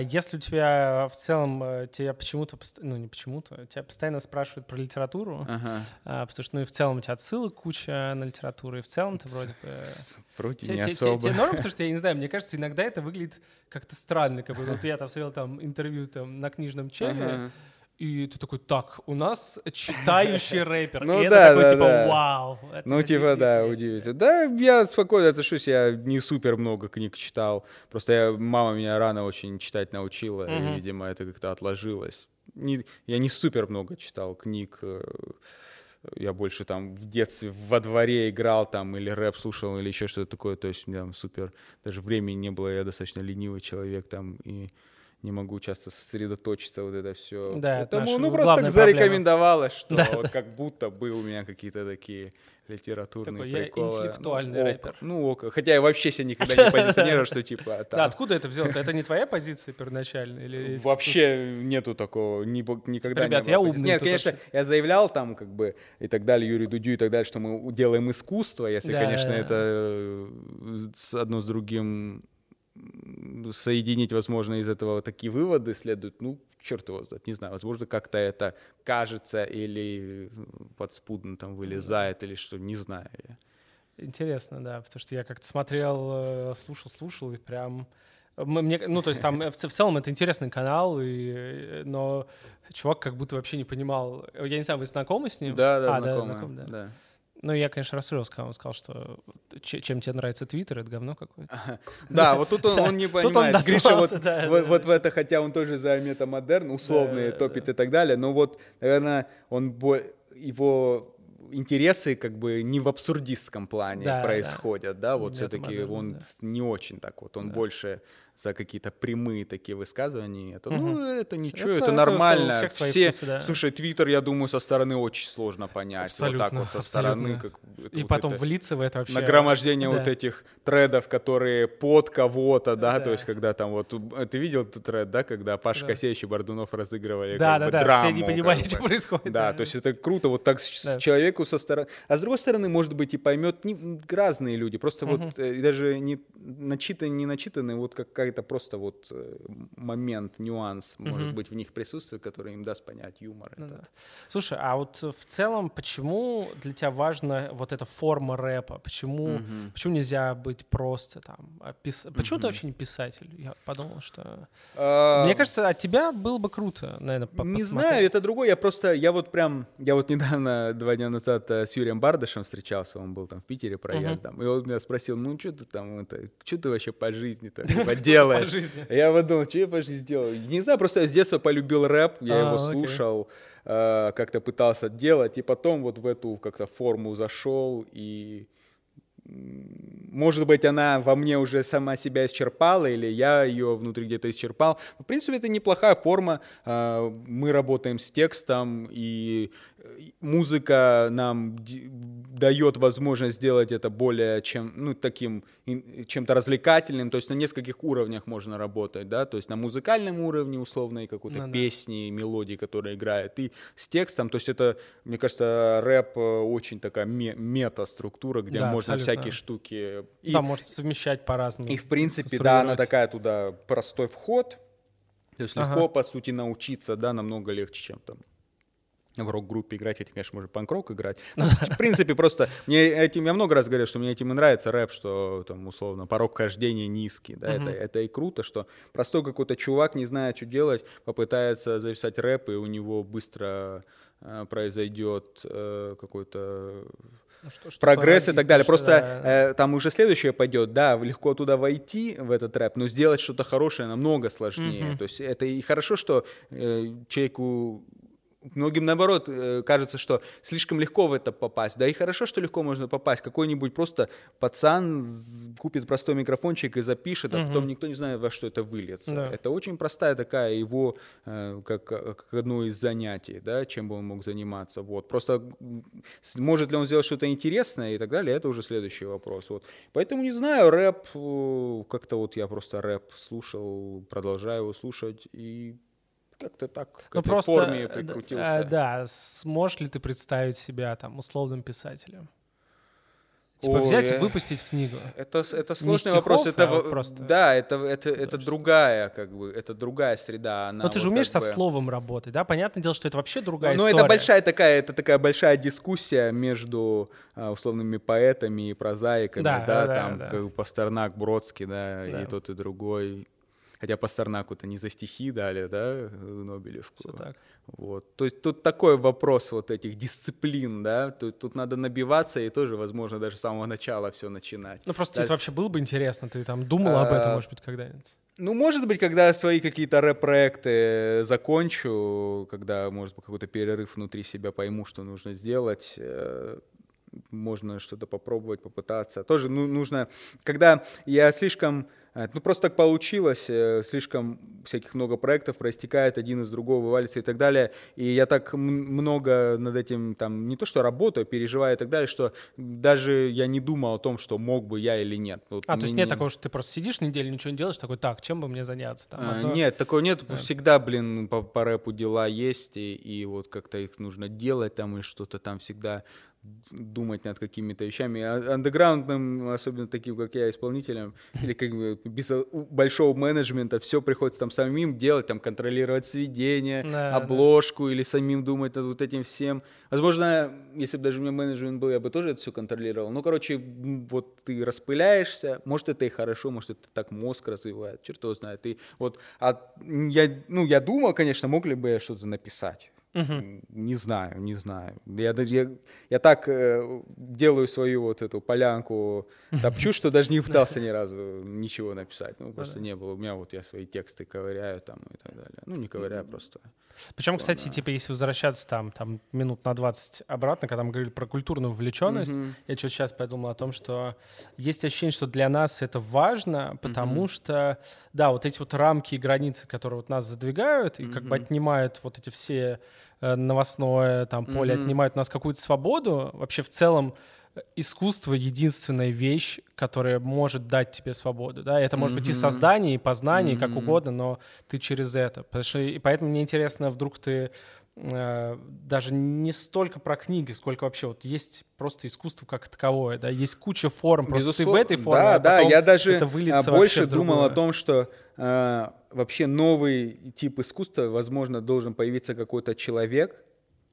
если у тебя в целом э, тебя почему-то, ну не почему-то, тебя постоянно спрашивают про литературу, ага. а, потому что ну и в целом у тебя отсылок куча на литературу, и в целом ты вроде бы... Вроде не особо. Тебе норм, потому что я не знаю, мне кажется, иногда это выглядит как-то странно, как бы вот я там смотрел там интервью там на книжном ага. И ты такой, так, у нас читающий рэпер. Ну и да, это такой, да, типа, да. вау. ну, типа, да, удивительно. Да, я спокойно отношусь, я не супер много книг читал. Просто я, мама меня рано очень читать научила, mm-hmm. и, видимо, это как-то отложилось. Не, я не супер много читал книг. Э, я больше там в детстве во дворе играл там или рэп слушал или еще что-то такое. То есть у меня супер даже времени не было, я достаточно ленивый человек там и не могу часто сосредоточиться, вот это все. Да, Поэтому, ну, просто так зарекомендовалось, что да. вот как будто бы у меня какие-то такие литературные Такой приколы. Я интеллектуальный ну, рэпер. Ну, ок. Хотя я вообще себя никогда не позиционирую, что типа... Да, откуда это взяло? Это не твоя позиция первоначальная? или Вообще нету такого, никогда Ребят, я умный. Нет, конечно, я заявлял там как бы и так далее, Юрий Дудю и так далее, что мы делаем искусство, если, конечно, это э, одно с другим соединить, возможно, из этого такие выводы следуют, ну, черт его знает, не знаю, возможно, как-то это кажется или подспудно там вылезает, или что, не знаю. Интересно, да, потому что я как-то смотрел, э, слушал, слушал, и прям... Мне, ну, то есть там в, в целом это интересный канал, и, э, но чувак как будто вообще не понимал. Я не знаю, вы знакомы с ним? Да, да, а, знакомы, да, знаком, да. да. Ну, я, конечно, расстроился, когда он сказал, что чем тебе нравится Твиттер, это говно какое-то. Да, вот тут он не понимает. Гриша вот в это, хотя он тоже за метамодерн, условные топит и так далее, но вот, наверное, он его интересы как бы не в абсурдистском плане происходят, да, вот все-таки он не очень так вот, он больше за какие-то прямые такие высказывания. Это, угу. Ну, это ничего, это, это нормально. Все, вкусы, да. слушай, Твиттер, я думаю, со стороны очень сложно понять. Абсолютно, вот так вот со абсолютно. стороны. Как, И вот потом это, влиться в это вообще. Нагромождение да. вот этих тредов, которые под кого-то, да, да, то есть когда там вот, ты видел этот тред, да, когда Паша да. Косеевич и Бордунов разыгрывали да, как да, бы, да, драму. все не понимали, что происходит. Да, да, то есть это круто, вот так да. человеку со стороны. А с другой стороны, может быть, и поймет не, разные люди, просто угу. вот даже не начитанные, не начитанные, вот как какая-то просто вот э, момент, нюанс, mm-hmm. может быть, в них присутствует, который им даст понять юмор. Ну, да. Слушай, а вот в целом, почему для тебя важна вот эта форма рэпа? Почему, mm-hmm. почему нельзя быть просто там... Пис... Почему mm-hmm. ты вообще не писатель? Я подумал, что... Uh... Мне кажется, от тебя было бы круто, наверное, Не знаю, это другое. Я просто, я вот прям, я вот недавно, два дня назад э, с Юрием Бардашем встречался, он был там в Питере проездом, uh-huh. и он меня спросил, ну что ты там, это, что ты вообще по жизни-то поделаешь? По жизни? Я подумал, что я по жизни делаю? Не знаю, просто я с детства полюбил рэп, я его а, слушал, э, как-то пытался делать, и потом вот в эту как-то форму зашел, и может быть, она во мне уже сама себя исчерпала, или я ее внутри где-то исчерпал. В принципе, это неплохая форма. А, мы работаем с текстом, и музыка нам дает возможность сделать это более чем, ну, таким, чем-то развлекательным, то есть на нескольких уровнях можно работать, да, то есть на музыкальном уровне условной какой-то ну, песни, да. мелодии, которая играет, и с текстом, то есть это, мне кажется, рэп э, очень такая мета-структура, где да, можно абсолютно. всякие штуки... И, да, может совмещать по-разному. И, в принципе, да, она такая туда простой вход, то есть ага. легко, по сути, научиться, да, намного легче, чем там в рок-группе играть, хотя, конечно, может панк-рок играть. В принципе, просто мне этим, я много раз говорил, что мне этим и нравится рэп, что там условно порог хождения низкий, да, это, это и круто, что простой какой-то чувак, не зная, что делать, попытается записать рэп, и у него быстро э, произойдет э, какой-то ну, что, что прогресс и так далее. Просто да. э, там уже следующее пойдет, да, легко туда войти в этот рэп, но сделать что-то хорошее намного сложнее. Mm-hmm. То есть это и хорошо, что э, человеку многим наоборот э, кажется, что слишком легко в это попасть. Да и хорошо, что легко можно попасть. Какой-нибудь просто пацан купит простой микрофончик и запишет, а угу. потом никто не знает, во что это выльется. Да. Это очень простая такая его, э, как, как одно из занятий, да, чем бы он мог заниматься. Вот. Просто может ли он сделать что-то интересное и так далее, это уже следующий вопрос. Вот. Поэтому не знаю, рэп, э, как-то вот я просто рэп слушал, продолжаю его слушать и как-то так к ну, просто, форме э, прикрутился. Да, сможешь ли ты представить себя там условным писателем? Типа Ой, взять и выпустить книгу. Это, это сложный стихов, вопрос. Это, а просто... Да, это, это, это другая, как бы, это другая среда. Она Но ты же вот умеешь со бы... словом работать, да? Понятное дело, что это вообще другая Но история. Но это большая такая, это такая большая дискуссия между а, условными поэтами и прозаиками, да, да, да там да. Как Пастернак, Бродский, да, да, и тот и другой. Хотя Пастернаку-то не за стихи дали, да, Нобелевку. Все так. Вот. То есть тут такой вопрос вот этих дисциплин, да, тут, тут надо набиваться и тоже, возможно, даже с самого начала все начинать. Ну просто да. это вообще было бы интересно, ты там думал об этом, а, может быть, когда-нибудь? Ну, может быть, когда свои какие-то рэп-проекты закончу, когда, может быть, какой-то перерыв внутри себя пойму, что нужно сделать, э, можно что-то попробовать, попытаться. Тоже ну, нужно, когда я слишком а, ну, просто так получилось, э, слишком всяких много проектов проистекает, один из другого вывалится и так далее. И я так много над этим, там, не то что работаю, переживаю и так далее, что даже я не думал о том, что мог бы я или нет. Вот а, то есть нет такого, что ты просто сидишь неделю, ничего не делаешь, такой, так, чем бы мне заняться? Там, а, то... Нет, такого нет. Да. Всегда, блин, по, по рэпу дела есть, и, и вот как-то их нужно делать там, и что-то там всегда думать над какими-то вещами. А андеграундным, особенно таким, как я, исполнителям, или как бы без большого менеджмента, все приходится там самим делать, там контролировать сведение, да, обложку, да. или самим думать над вот этим всем. Возможно, если бы даже у меня менеджмент был, я бы тоже это все контролировал. Ну, короче, вот ты распыляешься, может, это и хорошо, может, это так мозг развивает, черт его знает. Ты вот, а я, ну, я думал, конечно, мог ли бы я что-то написать Угу. Не знаю, не знаю. Я, я, я так э, делаю свою вот эту полянку, топчу, что даже не пытался ни разу ничего написать. Ну, просто не было. У меня вот я свои тексты ковыряю там и так далее. Ну, не ковыряю, просто. Причем, кстати, типа, если возвращаться там, там минут на 20 обратно, когда мы говорили про культурную вовлеченность, я что сейчас подумал о том, что есть ощущение, что для нас это важно, потому что, да, вот эти вот рамки и границы, которые вот нас задвигают и как бы отнимают вот эти все новостное там поле mm-hmm. отнимает у нас какую-то свободу, вообще в целом э, искусство единственная вещь, которая может дать тебе свободу, да, это может mm-hmm. быть и создание, и познание, mm-hmm. как угодно, но ты через это, потому что и поэтому мне интересно, вдруг ты э, даже не столько про книги, сколько вообще вот есть просто искусство как таковое, да, есть куча форм, просто Безусловно, ты в этой форме, да, а да, я даже это больше думал о том, что э, вообще новый тип искусства, возможно, должен появиться какой-то человек,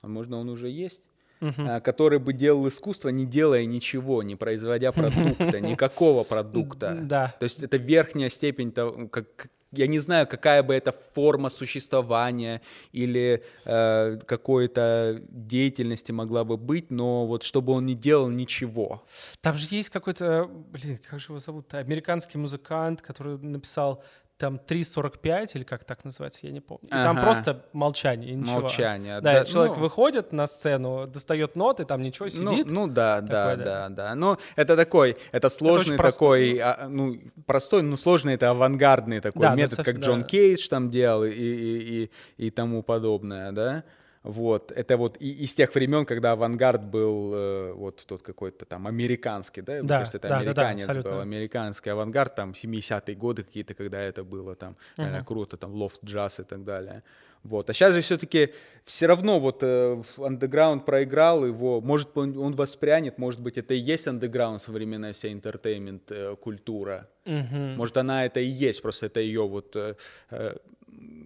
возможно, он уже есть, Uh-huh. который бы делал искусство, не делая ничего, не производя продукта, никакого продукта. Да. То есть это верхняя степень того, как, я не знаю, какая бы это форма существования или э, какой-то деятельности могла бы быть, но вот чтобы он не делал ничего. Там же есть какой-то, блин, как же его зовут, американский музыкант, который написал там 3.45 или как так называется, я не помню. И ага. там просто молчание, ничего. Молчание. Да, да человек ну... выходит на сцену, достает ноты, там ничего, ну, сидит. Ну, ну да, да, да, да, да. Ну, это такой, это сложный это такой, а, ну, простой, ну, сложный, это авангардный такой да, метод, да, как да. Джон Кейдж там делал и, и, и, и тому подобное, да. Вот, это вот и, из тех времен, когда авангард был э, вот тот какой-то там американский, да? Да, Кажется, это да, американец да, да, был, американский авангард, там 70-е годы какие-то, когда это было, там, наверное, круто, там, лофт, джаз и так далее. Вот. А сейчас же все-таки все равно вот э, андеграунд проиграл его, может он, он воспрянет, может быть это и есть андеграунд современная вся entertainment э, культура, uh-huh. может она это и есть, просто это ее вот э, э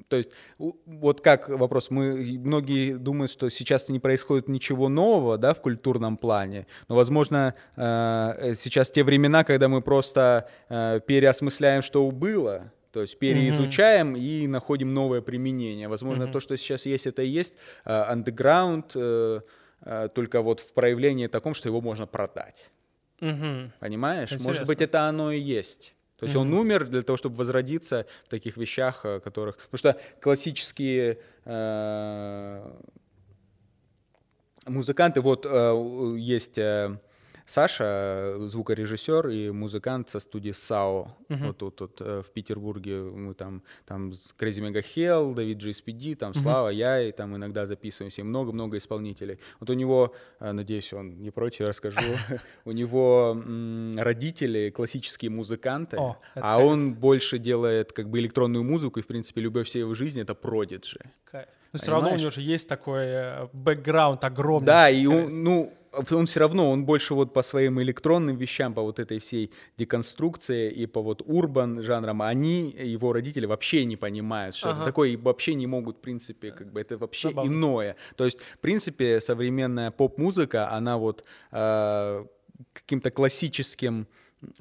то есть вот как вопрос, мы многие думают, что сейчас не происходит ничего нового, да, в культурном плане, но, возможно, э, сейчас те времена, когда мы просто э, переосмысляем, что было, то есть переизучаем mm-hmm. и находим новое применение. Возможно, mm-hmm. то, что сейчас есть, это и есть андеграунд, э, только вот в проявлении таком, что его можно продать. Mm-hmm. Понимаешь? Интересно. Может быть, это оно и есть. То есть mm-hmm. он умер для того, чтобы возродиться в таких вещах, э, которых... Потому что классические э, музыканты, вот э, есть... Э, Саша, звукорежиссер и музыкант со студии САО. Uh-huh. Вот тут, тут э, в Петербурге мы там, там Crazy Mega Hell, Давид GSPD, там uh-huh. Слава, я, и там иногда записываемся, и много-много исполнителей. Вот у него, э, надеюсь, он не против, я расскажу, у него родители классические музыканты, а он больше делает как бы электронную музыку, и, в принципе, любовь всей его жизни — это продиджи. Но все равно у него же есть такой э, бэкграунд огромный. Да, и ну, он все равно, он больше вот по своим электронным вещам, по вот этой всей деконструкции и по вот урбан жанрам, они, его родители вообще не понимают, что ага. это такое, и вообще не могут, в принципе, как бы это вообще Забавно. иное. То есть, в принципе, современная поп-музыка, она вот э, каким-то классическим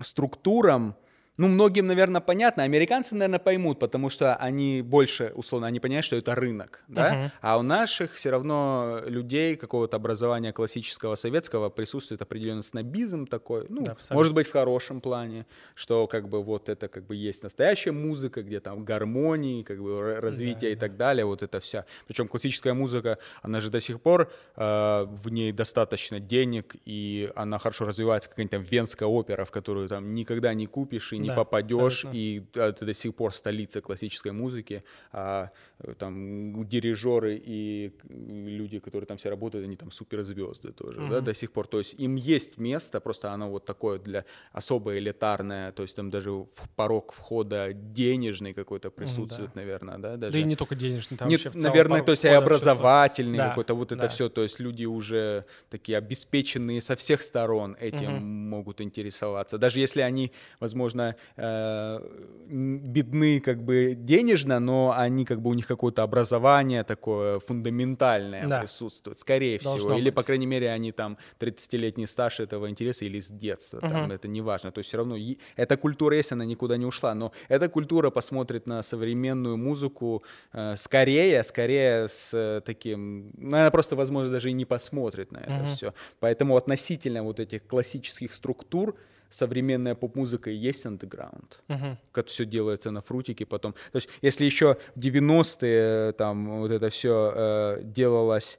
структурам, ну, многим, наверное, понятно. Американцы, наверное, поймут, потому что они больше, условно, они понимают, что это рынок, да? Uh-huh. А у наших все равно людей какого-то образования классического советского присутствует определенный снобизм такой, ну, да, может быть, в хорошем плане, что как бы вот это как бы есть настоящая музыка, где там гармонии, как бы развитие да, и так далее, вот это вся. Причем классическая музыка, она же до сих пор, э, в ней достаточно денег, и она хорошо развивается, какая-нибудь там венская опера, в которую там никогда не купишь и не да, попадешь, абсолютно. и это до сих пор столица классической музыки, а там дирижеры и люди, которые там все работают, они там суперзвезды тоже, mm-hmm. да, до сих пор. То есть им есть место, просто оно вот такое для особо элитарное, то есть там даже в порог входа денежный какой-то присутствует, mm-hmm, да. наверное, да, даже. Да и не только денежный, там не, вообще в целом Наверное, то есть и образовательный да, какой-то, вот да. это все, то есть люди уже такие обеспеченные со всех сторон этим mm-hmm. могут интересоваться, даже если они, возможно, э, бедны как бы денежно, но они как бы у них какое-то образование такое фундаментальное да. присутствует, скорее Должно всего. Быть. Или, по крайней мере, они там 30-летний стаж этого интереса или с детства, угу. там, это не важно. То есть все равно эта культура есть, она никуда не ушла, но эта культура посмотрит на современную музыку э, скорее, скорее с э, таким, ну, она просто, возможно, даже и не посмотрит на это угу. все. Поэтому относительно вот этих классических структур, современная поп-музыка и есть андеграунд, uh-huh. как все делается на фрутике потом. То есть если еще в 90-е там вот это все э, делалось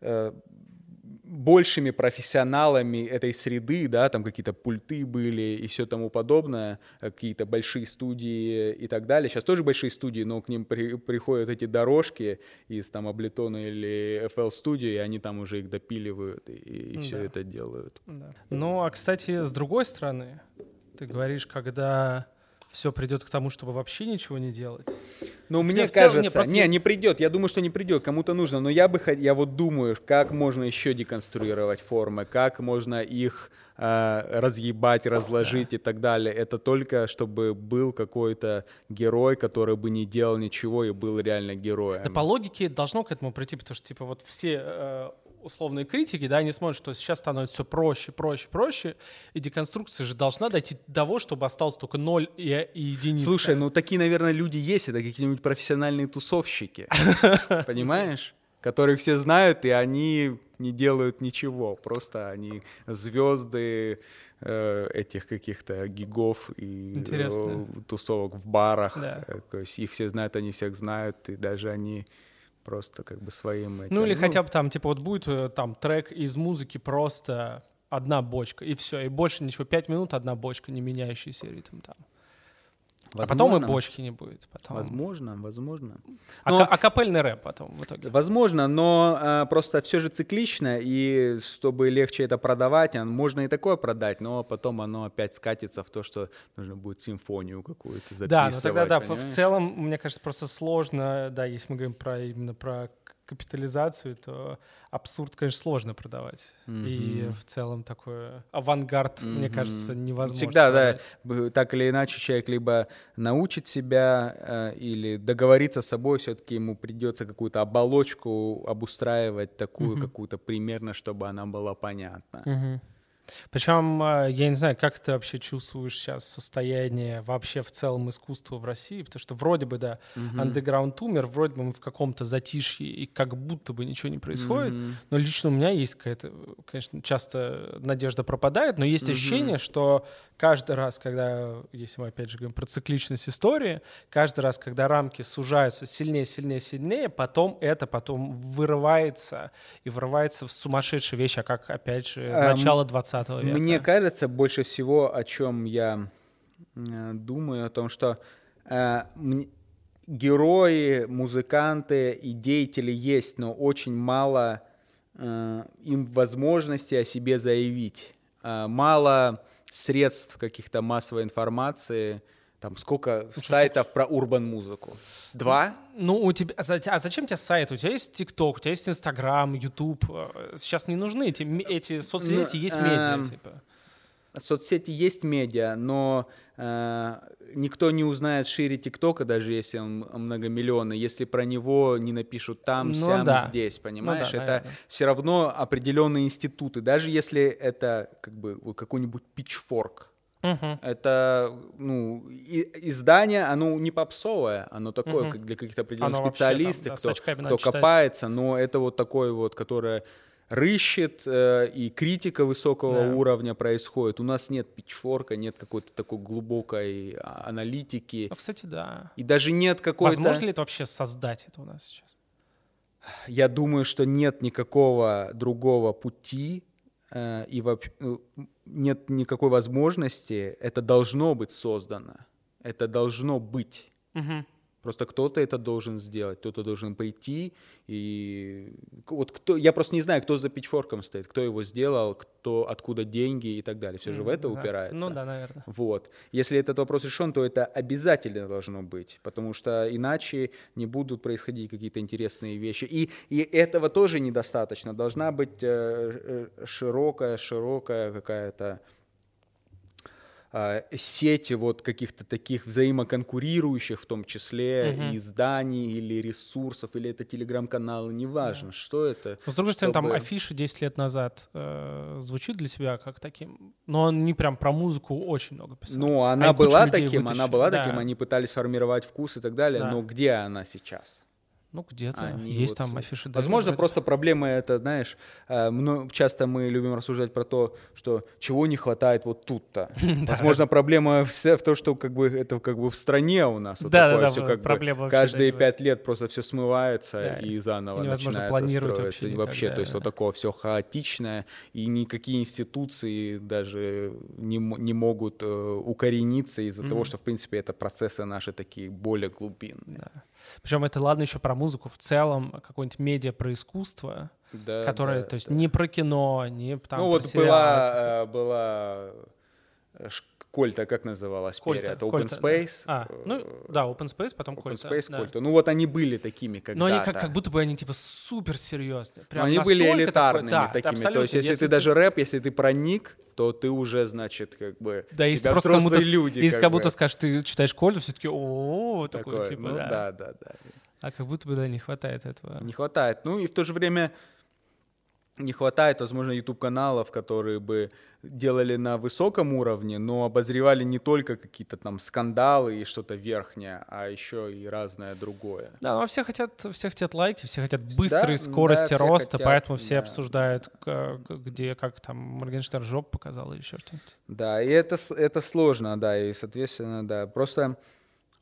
э, большими профессионалами этой среды, да, там какие-то пульты были и все тому подобное, какие-то большие студии и так далее. Сейчас тоже большие студии, но к ним при, приходят эти дорожки из там Ableton или FL студии, и они там уже их допиливают и, и все да. это делают. Да. Ну, а, кстати, с другой стороны, ты говоришь, когда все придет к тому, чтобы вообще ничего не делать. Ну, мне целом- кажется, не, не, просто- не, придет. Я думаю, что не придет. Кому-то нужно. Но я бы, я вот думаю, как можно еще деконструировать формы, как можно их э, разъебать, разложить и так далее. Это только чтобы был какой-то герой, который бы не делал ничего и был реально героем. Да по логике должно к этому прийти, потому что, типа, вот все э, условные критики, да, они смотрят, что сейчас становится все проще, проще, проще, и деконструкция же должна дойти до того, чтобы осталось только ноль и, и единица. Слушай, ну такие, наверное, люди есть. Это какие-нибудь профессиональные тусовщики. Понимаешь? Которых все знают, и они не делают ничего. Просто они звезды э, этих каких-то гигов и Интересно. э, тусовок в барах. Да. Э, То есть их все знают, они всех знают, и даже они просто как бы своим этим... Ну или хотя бы там, типа, вот будет э, там трек из музыки просто одна бочка, и все, и больше ничего, пять минут одна бочка, не меняющийся ритм там. А потом и возможно, бочки не будет. Потом. Возможно, возможно. А, Но- ка- а капельный рэп потом в итоге. Возможно, но а, просто все же циклично, и чтобы легче это продавать, а, можно и такое продать, но потом оно опять скатится в то, что нужно будет симфонию какую-то записывать. Да, ну тогда да, в- в целом, мне кажется, просто сложно, да, если мы говорим про именно про капитализацию, то абсурд, конечно, сложно продавать. И Мгм. в целом такой авангард, мне Мгм. кажется, невозможно. Всегда, да, продать. б- так или иначе человек либо научит себя э, или договориться с собой, все-таки ему придется какую-то оболочку обустраивать такую Мгм. какую-то примерно, чтобы она была понятна. Мгм. Причем, э, я не знаю, как ты вообще чувствуешь сейчас состояние вообще в целом искусства в России, потому что вроде бы, да, Мгм. андеграунд умер, вроде бы мы в каком-то затишье, и как будто бы ничего не происходит, Мгм. но лично у меня есть какая-то, конечно, часто надежда пропадает, но есть Мгм. ощущение, что каждый раз, когда, если мы опять же говорим про цикличность истории, каждый раз, когда рамки сужаются сильнее, сильнее, сильнее, потом это потом вырывается и вырывается в сумасшедшие вещи, а как, опять же, А, начало 20 века. Мне кажется, больше всего, о чем я э, думаю, о том, что э, герои, музыканты и деятели есть, но очень мало э, им возможности о себе заявить. Э, мало средств каких-то массовой информации. Там сколько что, сайтов про урбан-музыку? Два? Ну, у тебя, а а зачем тебе сайт? У тебя есть ТикТок, у тебя есть Инстаграм, Ютуб. Сейчас не нужны эти, эти соцсети, Ну, есть медиа, эм, типа. Соцсети есть медиа, но э, никто не узнает шире ТикТока, даже если он многомиллионный, если про него не напишут там, Ну сям, да. здесь, понимаешь? да, это наверное. все равно определенные институты, даже если это как бы вот какой-нибудь питчфорк. Мгм. Это, ну, и- издание, оно не попсовое, оно такое, Мгм. как для каких-то определенных Оно вообще там, специалистов, да, кто, кто копается, но это вот такое вот, которое рыщет, э, и критика высокого Да. уровня происходит. У нас нет питчфорка, нет какой-то такой глубокой а, аналитики, Ну, кстати, да. и даже нет какой-то... Возможно ли это вообще создать это у нас сейчас? Я думаю, что нет никакого другого пути, и вообще ну, нет никакой возможности. Это должно быть создано. Это должно быть. Мгм. Просто кто-то это должен сделать, кто-то должен пойти и вот кто, я просто не знаю, кто за питчфорком стоит, кто его сделал, кто, откуда деньги и так далее. Все же в это Да. упирается. Ну да, наверное. Вот. Если этот вопрос решен, то это обязательно должно быть, потому что иначе не будут происходить какие-то интересные вещи. И, и этого тоже недостаточно. Должна быть э, э, широкая, широкая какая-то а, сеть вот каких-то таких взаимоконкурирующих, в том числе Мгм. изданий или ресурсов, или это телеграм-каналы, неважно, что это. Но, с другой стороны, там чтобы- афиша 10 лет назад э, звучит для тебя как таким, но он не прям про музыку очень много писал. Ну, она Они кучу была таким, она вытащили, была да. таким, они пытались формировать вкус и так далее, Да. но где она сейчас? Ну, где-то Они есть вот, там афиши. да, Возможно, вроде. просто проблема это, знаешь, э, часто мы любим рассуждать про то, что чего не хватает вот тут-то. Возможно, проблема вся в том, что как бы это как бы в стране у нас Да, да, такое да, проблема каждые да, пять лет просто все смывается Да, и заново начинается планировать вообще то есть вот да. такое все хаотичное, и никакие институции даже не, могут э, укорениться из-за того, что, в принципе, это процессы наши такие более глубинные. Причем это ладно еще про музыку в целом, какой-нибудь медиа про искусство, Да, которое, да, то есть да. не про кино, не там ну про вот была, э, была э, Кольта как называлась? Кольта. Это Open Кольта, Space? Да. А, ну, да, Open Space, потом Open Кольта. Space, да. Кольта. Ну вот они были такими когда-то. Но они как, как будто бы они типа супер серьезные. Прям они были элитарными такой, да, такими. То есть если, если ты, даже рэп, если ты проник, то ты уже, значит, как бы да, если просто кому-то, люди. Если как будто скажешь, ты читаешь Кольту, все таки о такой, типа, ну, да. да, да, да. А как будто бы, да, не хватает этого. Не хватает. Ну и в то же время не хватает, возможно, YouTube-каналов, которые бы делали на высоком уровне, но обозревали не только какие-то там скандалы и что-то верхнее, а еще и разное другое. Да, но все хотят, все хотят лайки, все хотят быстрой да, скорости да, роста, хотят, поэтому все да. обсуждают, где, как там Моргенштерн жоп показал или еще что-нибудь. Да, и это, это сложно, да, и, соответственно, да, просто...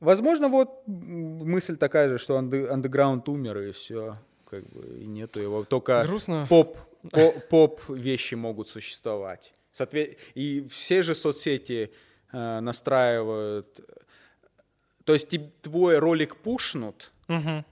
Возможно, вот мысль такая же, что андеграунд умер, и все как бы и нету его. Только Грустно. поп, поп, поп вещи могут существовать. Соответ... И все же соцсети э, настраивают. То есть твой ролик пушнут, угу.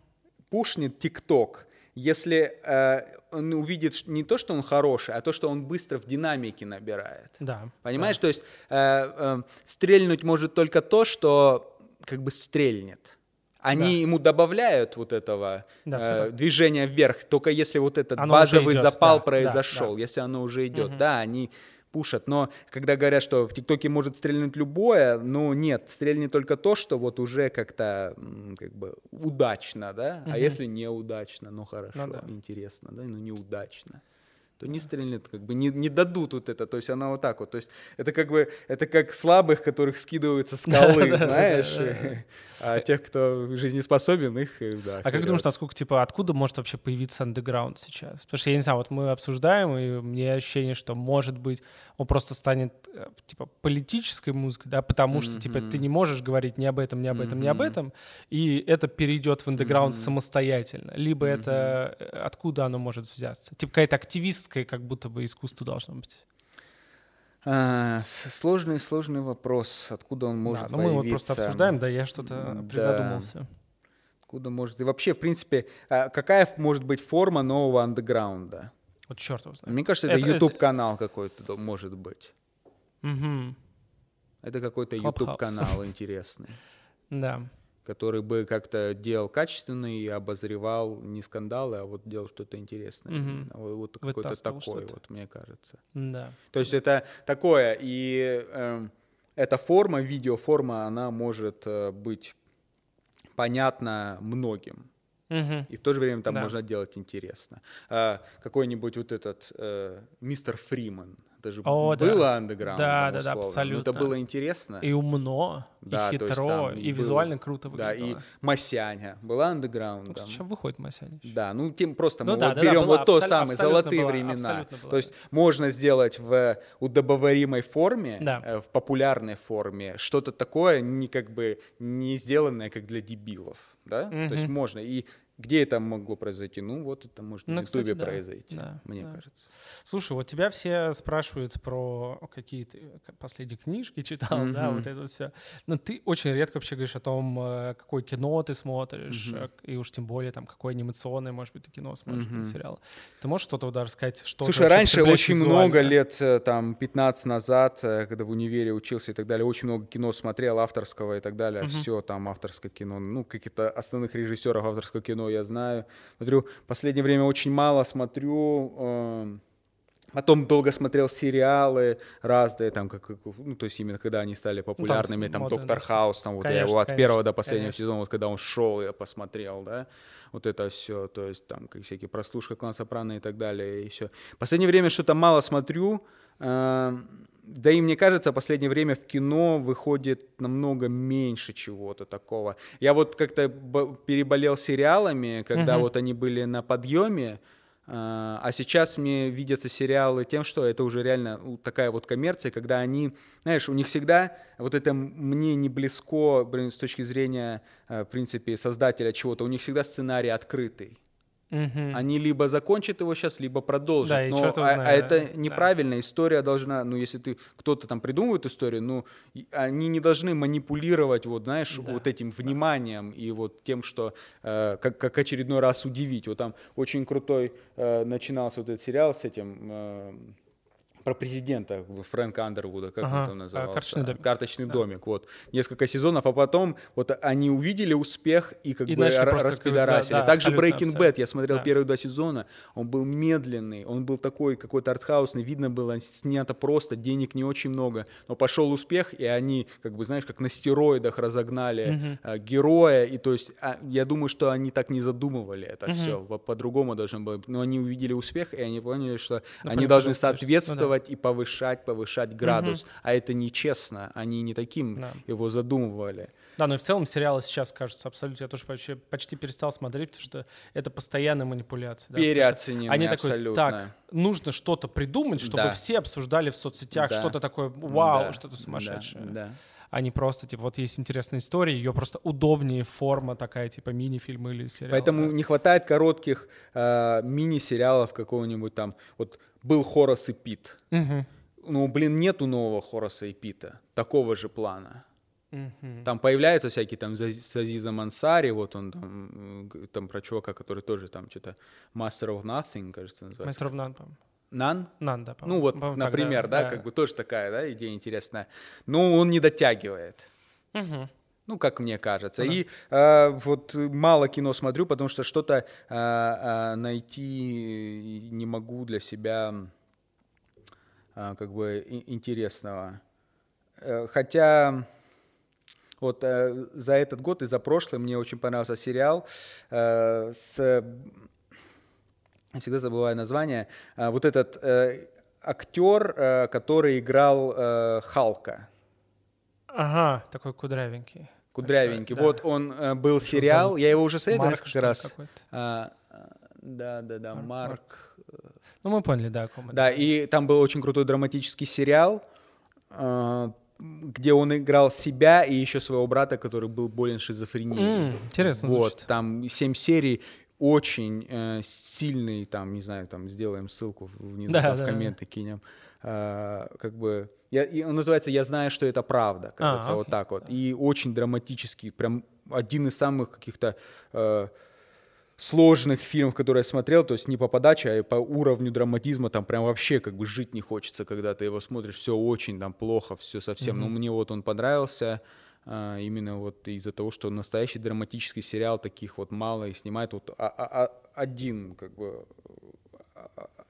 пушнет ТикТок, если э, он увидит не то, что он хороший, а то, что он быстро в динамике набирает. Да. Понимаешь? Да. То есть э, э, стрельнуть может только то, что как бы стрельнет. Они да. ему добавляют вот этого да, э, движения вверх, только если вот этот оно базовый запал да, произошел, да, да. если оно уже идет. Угу. Да, они пушат. Но когда говорят, что в ТикТоке может стрельнуть любое, ну нет, стрельнет только то, что вот уже как-то как бы удачно, да. Угу. А если неудачно, ну хорошо, ну, да. интересно, да, но неудачно то не стрельнет, как бы не, не дадут вот это, то есть она вот так вот, то есть это как бы, это как слабых, которых скидываются скалы, знаешь, а тех, кто жизнеспособен, их, да. А как думаешь, насколько, типа, откуда может вообще появиться андеграунд сейчас? Потому что, я не знаю, вот мы обсуждаем, и мне ощущение, что, может быть, он просто станет, э, типа, политической музыкой, да, потому что, типа, ты не можешь говорить ни об этом, ни об этом, ни об этом, и это перейдет в андеграунд самостоятельно. Либо это, э, откуда оно может взяться? Типа, какая-то активистская творческое как будто бы искусство должно быть? А, сложный, сложный вопрос, откуда он может да, ну, мы вот просто обсуждаем, да, я что-то да. призадумался. Откуда может... И вообще, в принципе, а, какая может быть форма нового андеграунда? Вот черт его знает. Мне кажется, это, это YouTube-канал какой-то может быть. Угу. Это какой-то YouTube-канал интересный. Да который бы как-то делал качественно и обозревал не скандалы, а вот делал что-то интересное. Угу. Вот, вот какой-то такой, вот, мне кажется. Да. То есть это такое, и э, эта форма, видеоформа, она может э, быть понятна многим. Угу. И в то же время там да. можно делать интересно. А, какой-нибудь вот этот э, мистер Фриман, это же О, было да. андеграунд. Да, да, да, абсолютно. это было интересно. И умно, да, и хитро, там и был, визуально круто выглядело. Да, и Масяня была андеграундом. Ну, сейчас выходит Масяня. Да, ну тем просто ну, мы да, вот да, берем да, вот то самое, золотые была, времена. Была, то есть можно сделать в удобоваримой форме, да. э, в популярной форме, что-то такое, не как бы не сделанное как для дебилов. Да? Угу. То есть можно. И где это могло произойти? Ну, вот это может ну, в Ютубе да. произойти, да, мне да. кажется. Слушай, вот тебя все спрашивают про какие то последние книжки читал, mm-hmm. да, вот это вот все. Но ты очень редко вообще говоришь о том, э, какое кино ты смотришь, mm-hmm. и уж тем более там какое анимационное, может быть, ты кино смотришь, mm-hmm. сериал. Ты можешь что-то удар сказать? Что Слушай, раньше очень визуально? много лет, э, там, 15 назад, когда в универе учился и так далее, очень много кино смотрел, авторского и так далее. Mm-hmm. Все там авторское кино. Ну, каких-то основных режиссеров авторского кино я знаю. Смотрю, в последнее время очень мало смотрю. Э, Потом долго смотрел сериалы разные, там, как, ну, то есть именно когда они стали популярными, ну, там, Доктор Хаус, там, вот конечно, я его от конечно, первого до последнего конечно. сезона, вот когда он шел, я посмотрел, да, вот это все, то есть там, как всякие прослушка клан Сопрано и так далее, и все. Последнее время что-то мало смотрю, э, да и мне кажется, в последнее время в кино выходит намного меньше чего-то такого. Я вот как-то переболел сериалами, когда uh-huh. вот они были на подъеме, а, а сейчас мне видятся сериалы тем, что это уже реально такая вот коммерция, когда они, знаешь, у них всегда, вот это мне не близко, блин, с точки зрения, э, в принципе, создателя чего-то, у них всегда сценарий открытый. Угу. Они либо закончат его сейчас, либо продолжат. Да, Но, а, знает, а это неправильно. Да. История должна, ну, если ты кто-то там придумывает историю, ну, они не должны манипулировать, вот, знаешь, да. вот этим вниманием и вот тем, что э, как, как очередной раз удивить. Вот там очень крутой э, начинался вот этот сериал с этим. Э, про президента Фрэнка Андервуда, как ага, он там а, назывался? Карточный домик. Карточный да. домик, вот. Несколько сезонов, а потом вот они увидели успех и как и бы распидорасили. Да, да, Также Breaking Bad, я смотрел да. первые два сезона, он был медленный, он был такой какой-то артхаусный, видно было, снято просто, денег не очень много, но пошел успех, и они, как бы, знаешь, как на стероидах разогнали угу. героя, и то есть а, я думаю, что они так не задумывали это угу. все, по-другому должно было, но они увидели успех, и они поняли, что ну, они должны соответствовать да. и повышать, повышать градус. Угу. А это нечестно. Они не таким да. его задумывали. Да, но и в целом сериалы сейчас кажутся абсолютно. Я тоже почти, почти перестал смотреть, потому что это постоянная манипуляция. Да, Переоцененные Они абсолютно. такой, так, нужно что-то придумать, чтобы да. все обсуждали в соцсетях да. что-то такое, вау, да. что-то сумасшедшее. Да. Да а не просто, типа, вот есть интересная история, ее просто удобнее форма такая, типа, мини-фильм или сериал. Поэтому да. не хватает коротких э, мини-сериалов какого-нибудь там, вот был Хорас и Пит. Угу. Ну, блин, нету нового Хораса и Пита, такого же плана. Угу. Там появляются всякие там Сазиза Мансари, вот он там, там про чувака, который тоже там что-то Master of Nothing, кажется, называется. Master of None, по-моему. Нан? Нан, да. Ну вот, по например, да, да, как бы тоже такая, да, идея интересная. Но он не дотягивает. Угу. Ну, как мне кажется. Uh-huh. И э, вот мало кино смотрю, потому что что-то э, э, найти не могу для себя э, как бы интересного. Э, хотя вот э, за этот год и за прошлый мне очень понравился сериал э, с всегда забываю название, а, вот этот э, актер, э, который играл э, Халка. Ага, такой кудрявенький. Кудрявенький. Да. Вот он э, был Что сериал, я его уже советовал Марк, несколько раз. А, да, да, да, Марк. Марк. Ну, мы поняли, да, о ком Да, и там был очень крутой драматический сериал, э, где он играл себя и еще своего брата, который был болен шизофренией. Mm, интересно Вот, звучит. там семь серий, очень э, сильный, там, не знаю, там, сделаем ссылку внизу, да, там, да, в комменты да. кинем, э, как бы, я, и он называется «Я знаю, что это правда», кажется, а, вот так вот, и очень драматический, прям один из самых каких-то э, сложных фильмов, которые я смотрел, то есть не по подаче, а по уровню драматизма, там прям вообще как бы жить не хочется, когда ты его смотришь, все очень там плохо, все совсем, mm-hmm. но мне вот он понравился, а, именно вот из-за того, что настоящий драматический сериал таких вот мало и снимает. Вот а, а, а, один как бы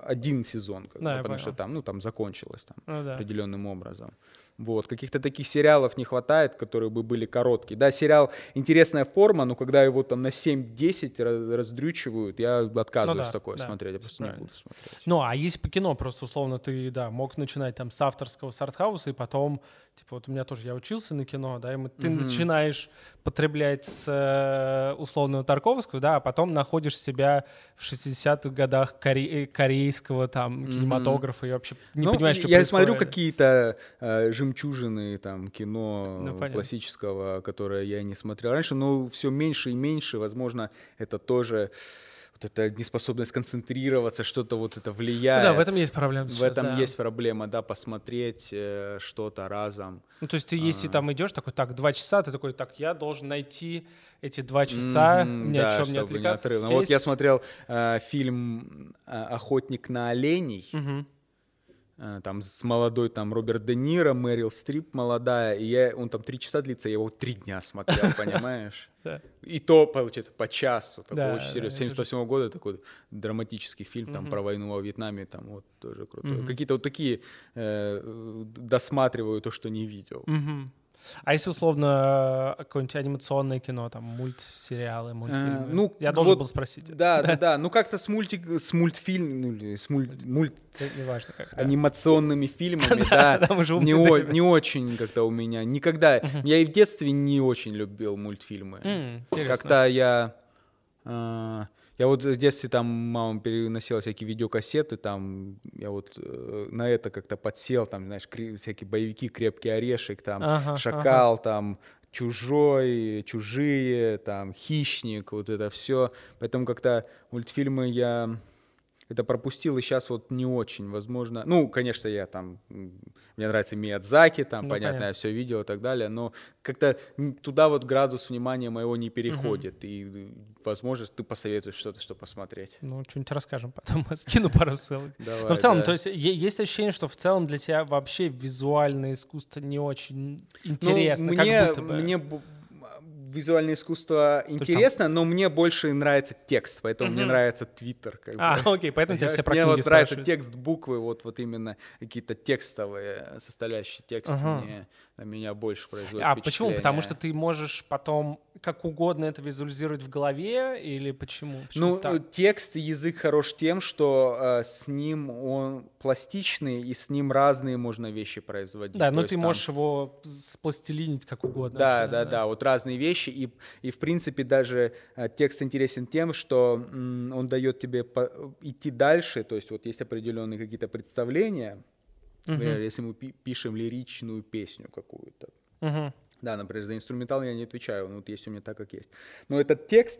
один сезон, как да, потому понял. что там, ну, там закончилось там ну, да. определенным образом. Вот, каких-то таких сериалов не хватает, которые бы были короткие. Да, сериал интересная форма, но когда его там на 7-10 раздрючивают, я отказываюсь ну, да, такое да, смотреть, я просто правильно. не буду смотреть. Ну, а есть по кино, просто условно ты, да, мог начинать там с авторского сартхауса, и потом, типа, вот у меня тоже, я учился на кино, да, и мы, ты mm-hmm. начинаешь потреблять с э, условного Тарковского, да, а потом находишь себя в 60-х годах коре- корейского там кинематографа mm-hmm. и вообще не ну, понимаешь, что я происходит. смотрю какие-то э, жемчужины там кино ну, классического, которое я не смотрел раньше, но все меньше и меньше, возможно, это тоже вот эта неспособность концентрироваться, что-то вот это влияет. Ну да, в этом есть проблема. Сейчас, в этом да. есть проблема, да, посмотреть э, что-то разом. Ну, то есть ты, если а... там идешь, такой, так, два часа, ты такой, так, я должен найти эти два часа, mm-hmm, ни да, о чем не отвлекаться, не Ну, вот я смотрел э, фильм э, «Охотник на оленей», mm-hmm там с молодой там Роберт Де Ниро, Мэрил Стрип молодая, и я, он там три часа длится, я его три дня смотрел, понимаешь? И то, получается, по часу, такой очень серьезно. 78 года такой драматический фильм там про войну во Вьетнаме, там вот тоже крутой. Какие-то вот такие э, досматриваю то, что не видел. А если условно какое-нибудь анимационное кино, там мультсериалы, мультфильмы? А, ну, я должен вот, был спросить. Да, да, да. Ну как-то с мультик, с мультфильм, ну с мульт, мульт неважно как, анимационными фильмами, да, не, не очень как-то у меня. Никогда. Я и в детстве не очень любил мультфильмы. Как-то я а, я вот в детстве там мама переносила всякие видеокассеты, там я вот э, на это как-то подсел, там, знаешь, кри- всякие боевики, крепкий орешек, там, ага, шакал, ага. там, чужой, чужие, там, хищник, вот это все. Поэтому как-то мультфильмы я это пропустил, и сейчас вот не очень, возможно. Ну, конечно, я там, мне нравится Миядзаки, там, ну, понятно, понятно, я все видел и так далее, но как-то туда вот градус внимания моего не переходит, угу. и, возможно, ты посоветуешь что-то, что посмотреть. Ну, что-нибудь расскажем потом, скину пару ссылок. Давай, но в целом, да. то есть есть ощущение, что в целом для тебя вообще визуальное искусство не очень ну, интересно, ну, мне, как будто бы. Мне визуальное искусство интересно, там... но мне больше нравится текст, поэтому угу. мне нравится Твиттер. Как а, бы. окей, поэтому тебе все про Мне вот нравится текст, буквы, вот, вот именно какие-то текстовые составляющие текста ага. мне, меня больше производят А почему? Потому что ты можешь потом как угодно это визуализировать в голове или почему? почему ну, так? текст и язык хорош тем, что э, с ним он пластичный, и с ним разные можно вещи производить. Да, но ну ты там... можешь его спластилинить как угодно. Да, вообще, да, да, да, вот разные вещи, и, и в принципе даже э, текст интересен тем, что м, он дает тебе по- идти дальше, то есть вот есть определенные какие-то представления, Например, uh-huh. если мы пи- пишем лиричную песню какую-то. Uh-huh. Да, например, за инструментал я не отвечаю, ну вот есть у меня так, как есть. Но этот текст,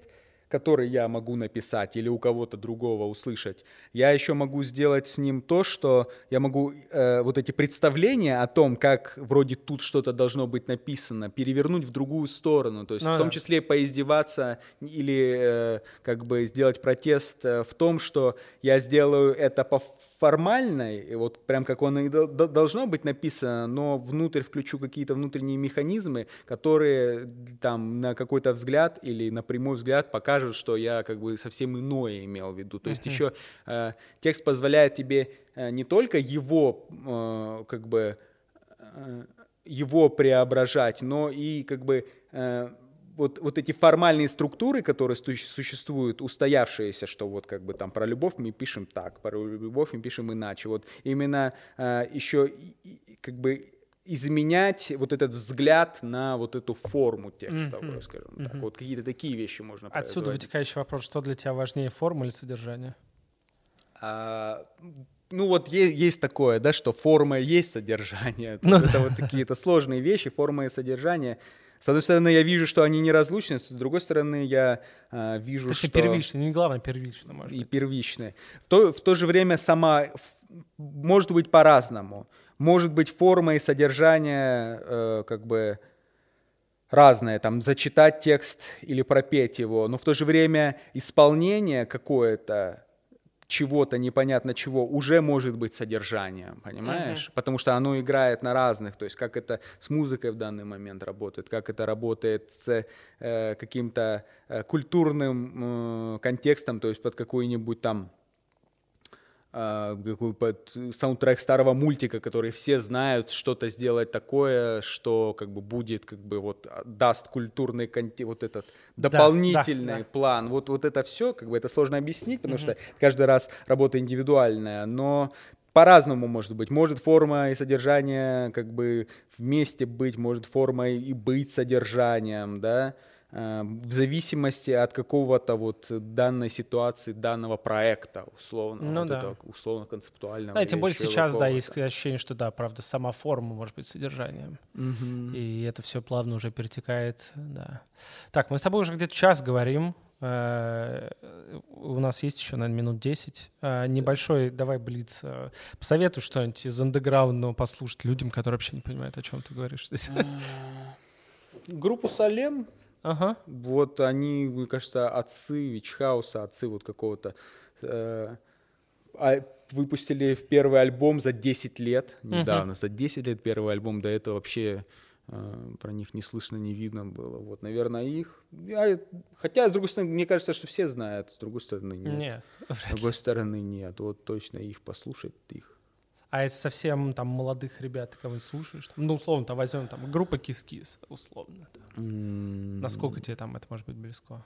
который я могу написать или у кого-то другого услышать, я еще могу сделать с ним то, что я могу э, вот эти представления о том, как вроде тут что-то должно быть написано, перевернуть в другую сторону, то есть ну, в том да. числе поиздеваться или э, как бы сделать протест э, в том, что я сделаю это по формальной, вот прям как он и должно быть написано, но внутрь включу какие-то внутренние механизмы, которые там на какой-то взгляд или на прямой взгляд покажут, что я как бы совсем иное имел в виду. То есть uh-huh. еще э, текст позволяет тебе э, не только его э, как бы э, его преображать, но и как бы э, вот, вот эти формальные структуры, которые существуют, устоявшиеся, что вот как бы там про любовь мы пишем так, про любовь мы пишем иначе. Вот именно э, еще как бы изменять вот этот взгляд на вот эту форму текстовую, mm-hmm. скажем mm-hmm. так. Вот какие-то такие вещи можно Отсюда вытекающий вопрос, что для тебя важнее, форма или содержание? А, ну вот есть, есть такое, да, что форма есть содержание. Ну, это да. вот какие-то сложные вещи, форма и содержание — с одной стороны, я вижу, что они неразлучны, с другой стороны, я э, вижу, Это что... Это первичное, не главное, первичное, может И быть. первичное. В то, в то же время сама... Может быть по-разному. Может быть форма и содержание э, как бы разное, там, зачитать текст или пропеть его, но в то же время исполнение какое-то, чего-то, непонятно чего, уже может быть содержанием, понимаешь? Uh-huh. Потому что оно играет на разных, то есть как это с музыкой в данный момент работает, как это работает с э, каким-то э, культурным э, контекстом, то есть под какой-нибудь там какой под саундтрек старого мультика, который все знают, что-то сделать такое, что как бы будет, как бы вот а, даст культурный контент, вот этот дополнительный да, да, план. Вот, вот это все, как бы это сложно объяснить, потому mm-hmm. что каждый раз работа индивидуальная, но по-разному может быть. Может форма и содержание как бы вместе быть, может форма и быть содержанием, да. Эм, в зависимости от какого-то вот данной ситуации, данного проекта, условно, ну, вот да. это, условно концептуального. Да, тем более сейчас, да, есть ощущение, что да, правда, сама форма может быть содержанием. Угу. И это все плавно уже перетекает, да. Так, мы с тобой уже где-то час говорим. Э, у нас есть еще, наверное, минут 10. Э, небольшой, давай, Блиц, э, посоветуй что-нибудь из андеграундного послушать людям, которые вообще не понимают, о чем ты говоришь здесь. Группу Салем Ага. Вот они, мне кажется, отцы Вичхауса, отцы вот какого-то... Э, а, выпустили в первый альбом за 10 лет, недавно, uh-huh. за 10 лет первый альбом, до этого вообще э, про них не слышно, не видно было. Вот, наверное, их... Я, хотя, с другой стороны, мне кажется, что все знают, с другой стороны, нет. Нет, С другой стороны, нет. Вот точно их послушать, их а из совсем там молодых ребят, кого слушаешь, там, ну, условно, там возьмем там группа Кис-Кис, условно. Да. Mm. Насколько тебе там это может быть близко?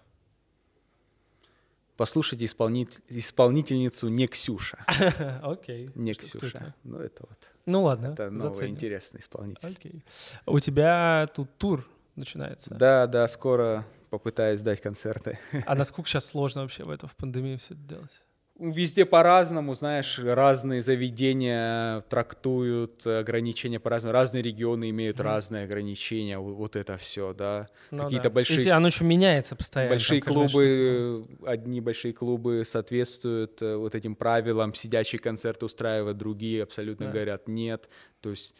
Послушайте исполнитель, исполнительницу не Ксюша. Окей. Не Ксюша. Ну, это вот. Ну, ладно. Это новый заценим. интересный исполнитель. Окей. У тебя тут тур начинается. Да, да, скоро попытаюсь дать концерты. А насколько сейчас сложно вообще в это в пандемии все это делать? Везде по-разному, знаешь, разные заведения трактуют ограничения по-разному, разные регионы имеют mm. разные ограничения, вот это все, да. Ну, Какие-то да. большие... И оно еще меняется постоянно. Большие там, клубы, одни большие клубы соответствуют э, вот этим правилам, сидячий концерт устраивают, другие абсолютно да. говорят нет. То есть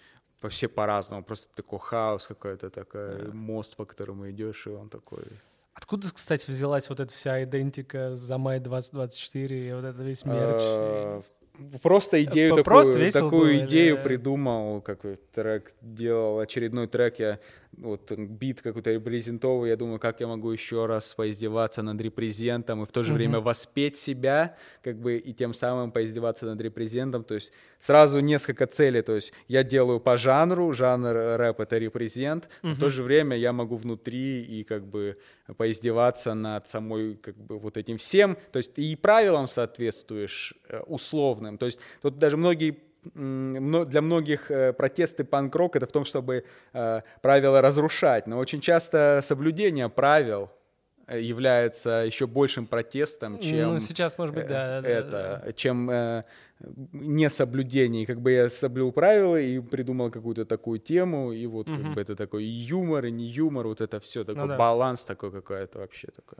все по-разному, просто такой хаос какой-то, такой да. мост, по которому идешь, и он такой Откуда, кстати, взялась вот эта вся идентика за май 2024 и вот этот весь мерч? А, просто идею такую, такую идею придумал, как трек делал, очередной трек я вот бит какой-то репрезентовый, я думаю, как я могу еще раз поиздеваться над репрезентом и в то же mm-hmm. время воспеть себя, как бы и тем самым поиздеваться над репрезентом, то есть сразу несколько целей, то есть я делаю по жанру, жанр рэп это репрезент, mm-hmm. в то же время я могу внутри и как бы поиздеваться над самой как бы вот этим всем, то есть и правилам соответствуешь э, условным, то есть тут даже многие для многих э, протесты панк-рок это в том, чтобы э, правила разрушать, но очень часто соблюдение правил э, является еще большим протестом, чем ну сейчас может быть да, это, да, да. чем э, несоблюдение. Как бы я соблюл правила и придумал какую-то такую тему, и вот угу. как бы это такой юмор и не юмор, вот это все такой ну, да. баланс такой какой-то вообще такой.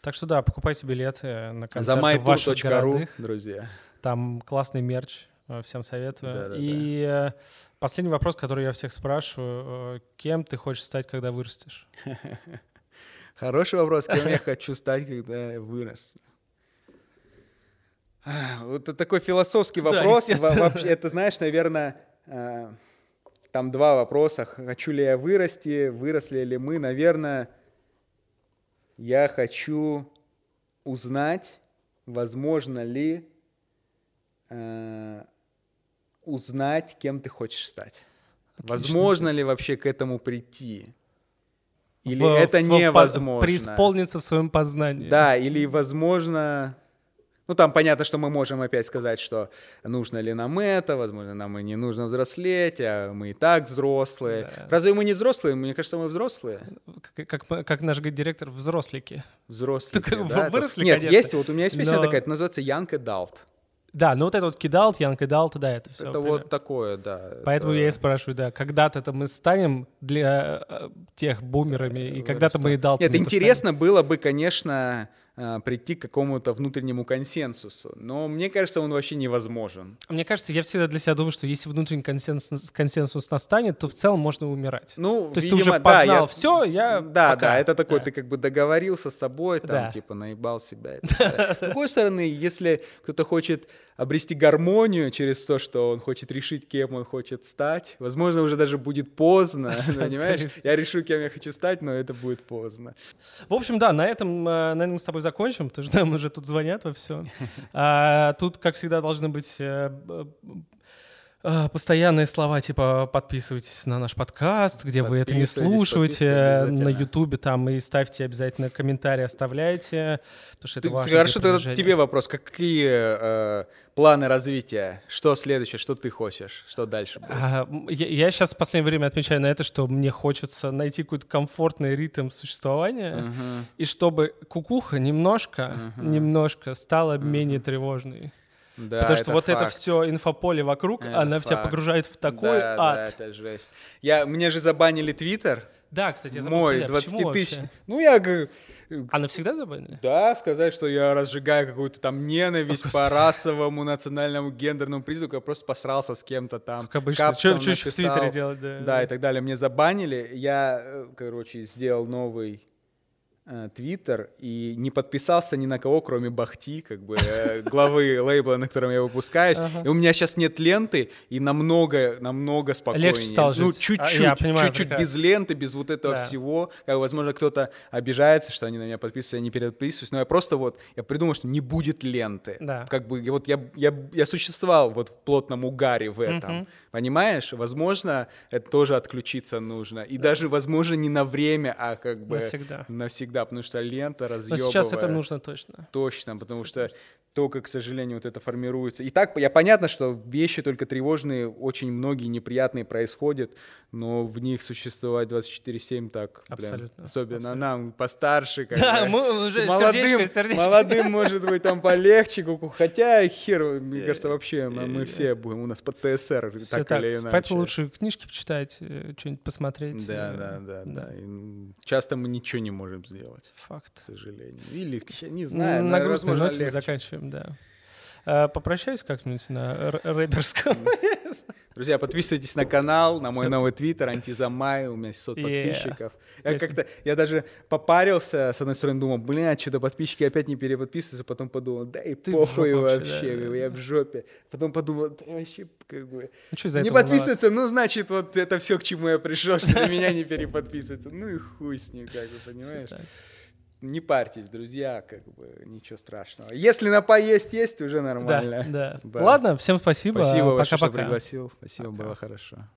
Так что да, покупайте билеты на концерты За в ваших городах. друзья. Там классный мерч, всем советую. Да, да, и да. последний вопрос, который я всех спрашиваю. Э, кем ты хочешь стать, когда вырастешь? Хороший вопрос. Кем я хочу стать, когда я вырос? Вот это такой философский вопрос. Да, это, знаешь, наверное, э, там два вопроса. Хочу ли я вырасти, выросли ли мы? Наверное, я хочу узнать, возможно ли узнать, кем ты хочешь стать. Отлично. Возможно ли вообще к этому прийти? Или в, это в, невозможно? Преисполниться в своем познании. Да, или возможно... Ну, там понятно, что мы можем опять сказать, что нужно ли нам это, возможно, нам и не нужно взрослеть, а мы и так взрослые. Да. Разве мы не взрослые? Мне кажется, мы взрослые. Как, как, как наш директор, взрослики. Взрослики, так, да. Выросли, Нет, конечно. есть, вот у меня есть песня но... такая, называется «Young Adult». Да, ну вот это вот кидалт, Ян кидалт, да, это все. Это примерно. вот такое, да. Поэтому это... я и спрашиваю, да, когда-то мы станем для э, тех бумерами, и э, когда-то мы и далтами Нет, интересно станем. было бы, конечно, прийти к какому-то внутреннему консенсусу. Но мне кажется, он вообще невозможен. Мне кажется, я всегда для себя думаю, что если внутренний консенсус, консенсус настанет, то в целом можно умирать. Ну, то есть видимо, ты уже познал да, я, все, я Да, пока. да, это такой, да. ты как бы договорился с собой, там, да. типа, наебал себя. С другой стороны, если кто-то хочет обрести гармонию через то, что он хочет решить, кем он хочет стать. Возможно, уже даже будет поздно, понимаешь? Я решу, кем я хочу стать, но это будет поздно. В общем, да, на этом, э, на этом мы с тобой закончим, потому что нам уже тут звонят во все. А, тут, как всегда, должны быть Э, постоянные слова типа подписывайтесь на наш подкаст, где вы это не слушаете, на Ютубе там и ставьте обязательно комментарии, оставляйте, потому что это Ты, важно. Хорошо, тогда тебе вопрос, какие э, планы развития, что следующее, что ты хочешь, что дальше будет? А, я, я сейчас в последнее время отмечаю на это, что мне хочется найти какой-то комфортный ритм существования, uh-huh. и чтобы кукуха немножко, uh-huh. немножко стала uh-huh. менее тревожной. Да, Потому что вот факт. это все инфополе вокруг, это она факт. тебя погружает в такой да, ад. Да, это жесть. Я, мне же забанили Твиттер. Да, кстати, я забыл Мой, сказать, 20 тысяч. Ну, я говорю... А навсегда забанили? Да, сказать, что я разжигаю какую-то там ненависть по расовому, национальному, гендерному признаку, я просто посрался с кем-то там. Как обычно, что в Твиттере делать, да. Да, и так далее. Мне забанили. Я, э, короче, сделал новый Твиттер и не подписался ни на кого, кроме Бахти, как бы э, главы лейбла, на котором я выпускаюсь. И у меня сейчас нет ленты, и намного, намного спокойнее. Легче стало жить. Ну, чуть-чуть, а, чуть-чуть без ленты, без вот этого да. всего. Как, возможно, кто-то обижается, что они на меня подписываются, я не переписываюсь, но я просто вот, я придумал, что не будет ленты. Да. Как бы, вот я, я, я существовал вот в плотном угаре в этом. Угу. Понимаешь? Возможно, это тоже отключиться нужно. И да. даже, возможно, не на время, а как бы навсегда. навсегда потому что лента разъебывает. Но сейчас это нужно точно. Точно, потому что только, к сожалению, вот это формируется. И так, я понятно, что вещи только тревожные, очень многие неприятные происходят, но в них существовать 24-7 так, Абсолютно. Блин, особенно Абсолютно. нам, постарше. Как Да, мы уже молодым, сердечко, сердечко. молодым, может быть, там полегче, хотя хер, мне кажется, вообще мы, все будем, у нас под ТСР, так, или иначе. Поэтому лучше книжки почитать, э, что-нибудь посмотреть. Да, э, да, да, часто мы ничего не можем сделать, Факт. к сожалению. Или, не знаю, на наверное, грустной возможно, ноте мы легче. заканчиваем, да. А, Попрощаюсь как-нибудь на рэперском. Друзья, подписывайтесь на канал, на мой новый твиттер, антизамай, у меня 700 Yeah. подписчиков. Я как-то, я даже попарился, с одной стороны, думал, бля, что-то подписчики опять не переподписываются, потом подумал, да и похуй вообще, я в жопе. Потом подумал, да вообще, как бы, Ну, не подписываться, ну, значит, вот это все, к чему я пришел, что на меня не переподписываться. Ну и хуй с ним, как бы, понимаешь? Не парьтесь, друзья, как бы, ничего страшного. Если на поесть есть, уже Да, нормально. да. Да. Ладно, всем спасибо. Спасибо большое, что Пока-пока. пригласил. Спасибо, Пока. было хорошо.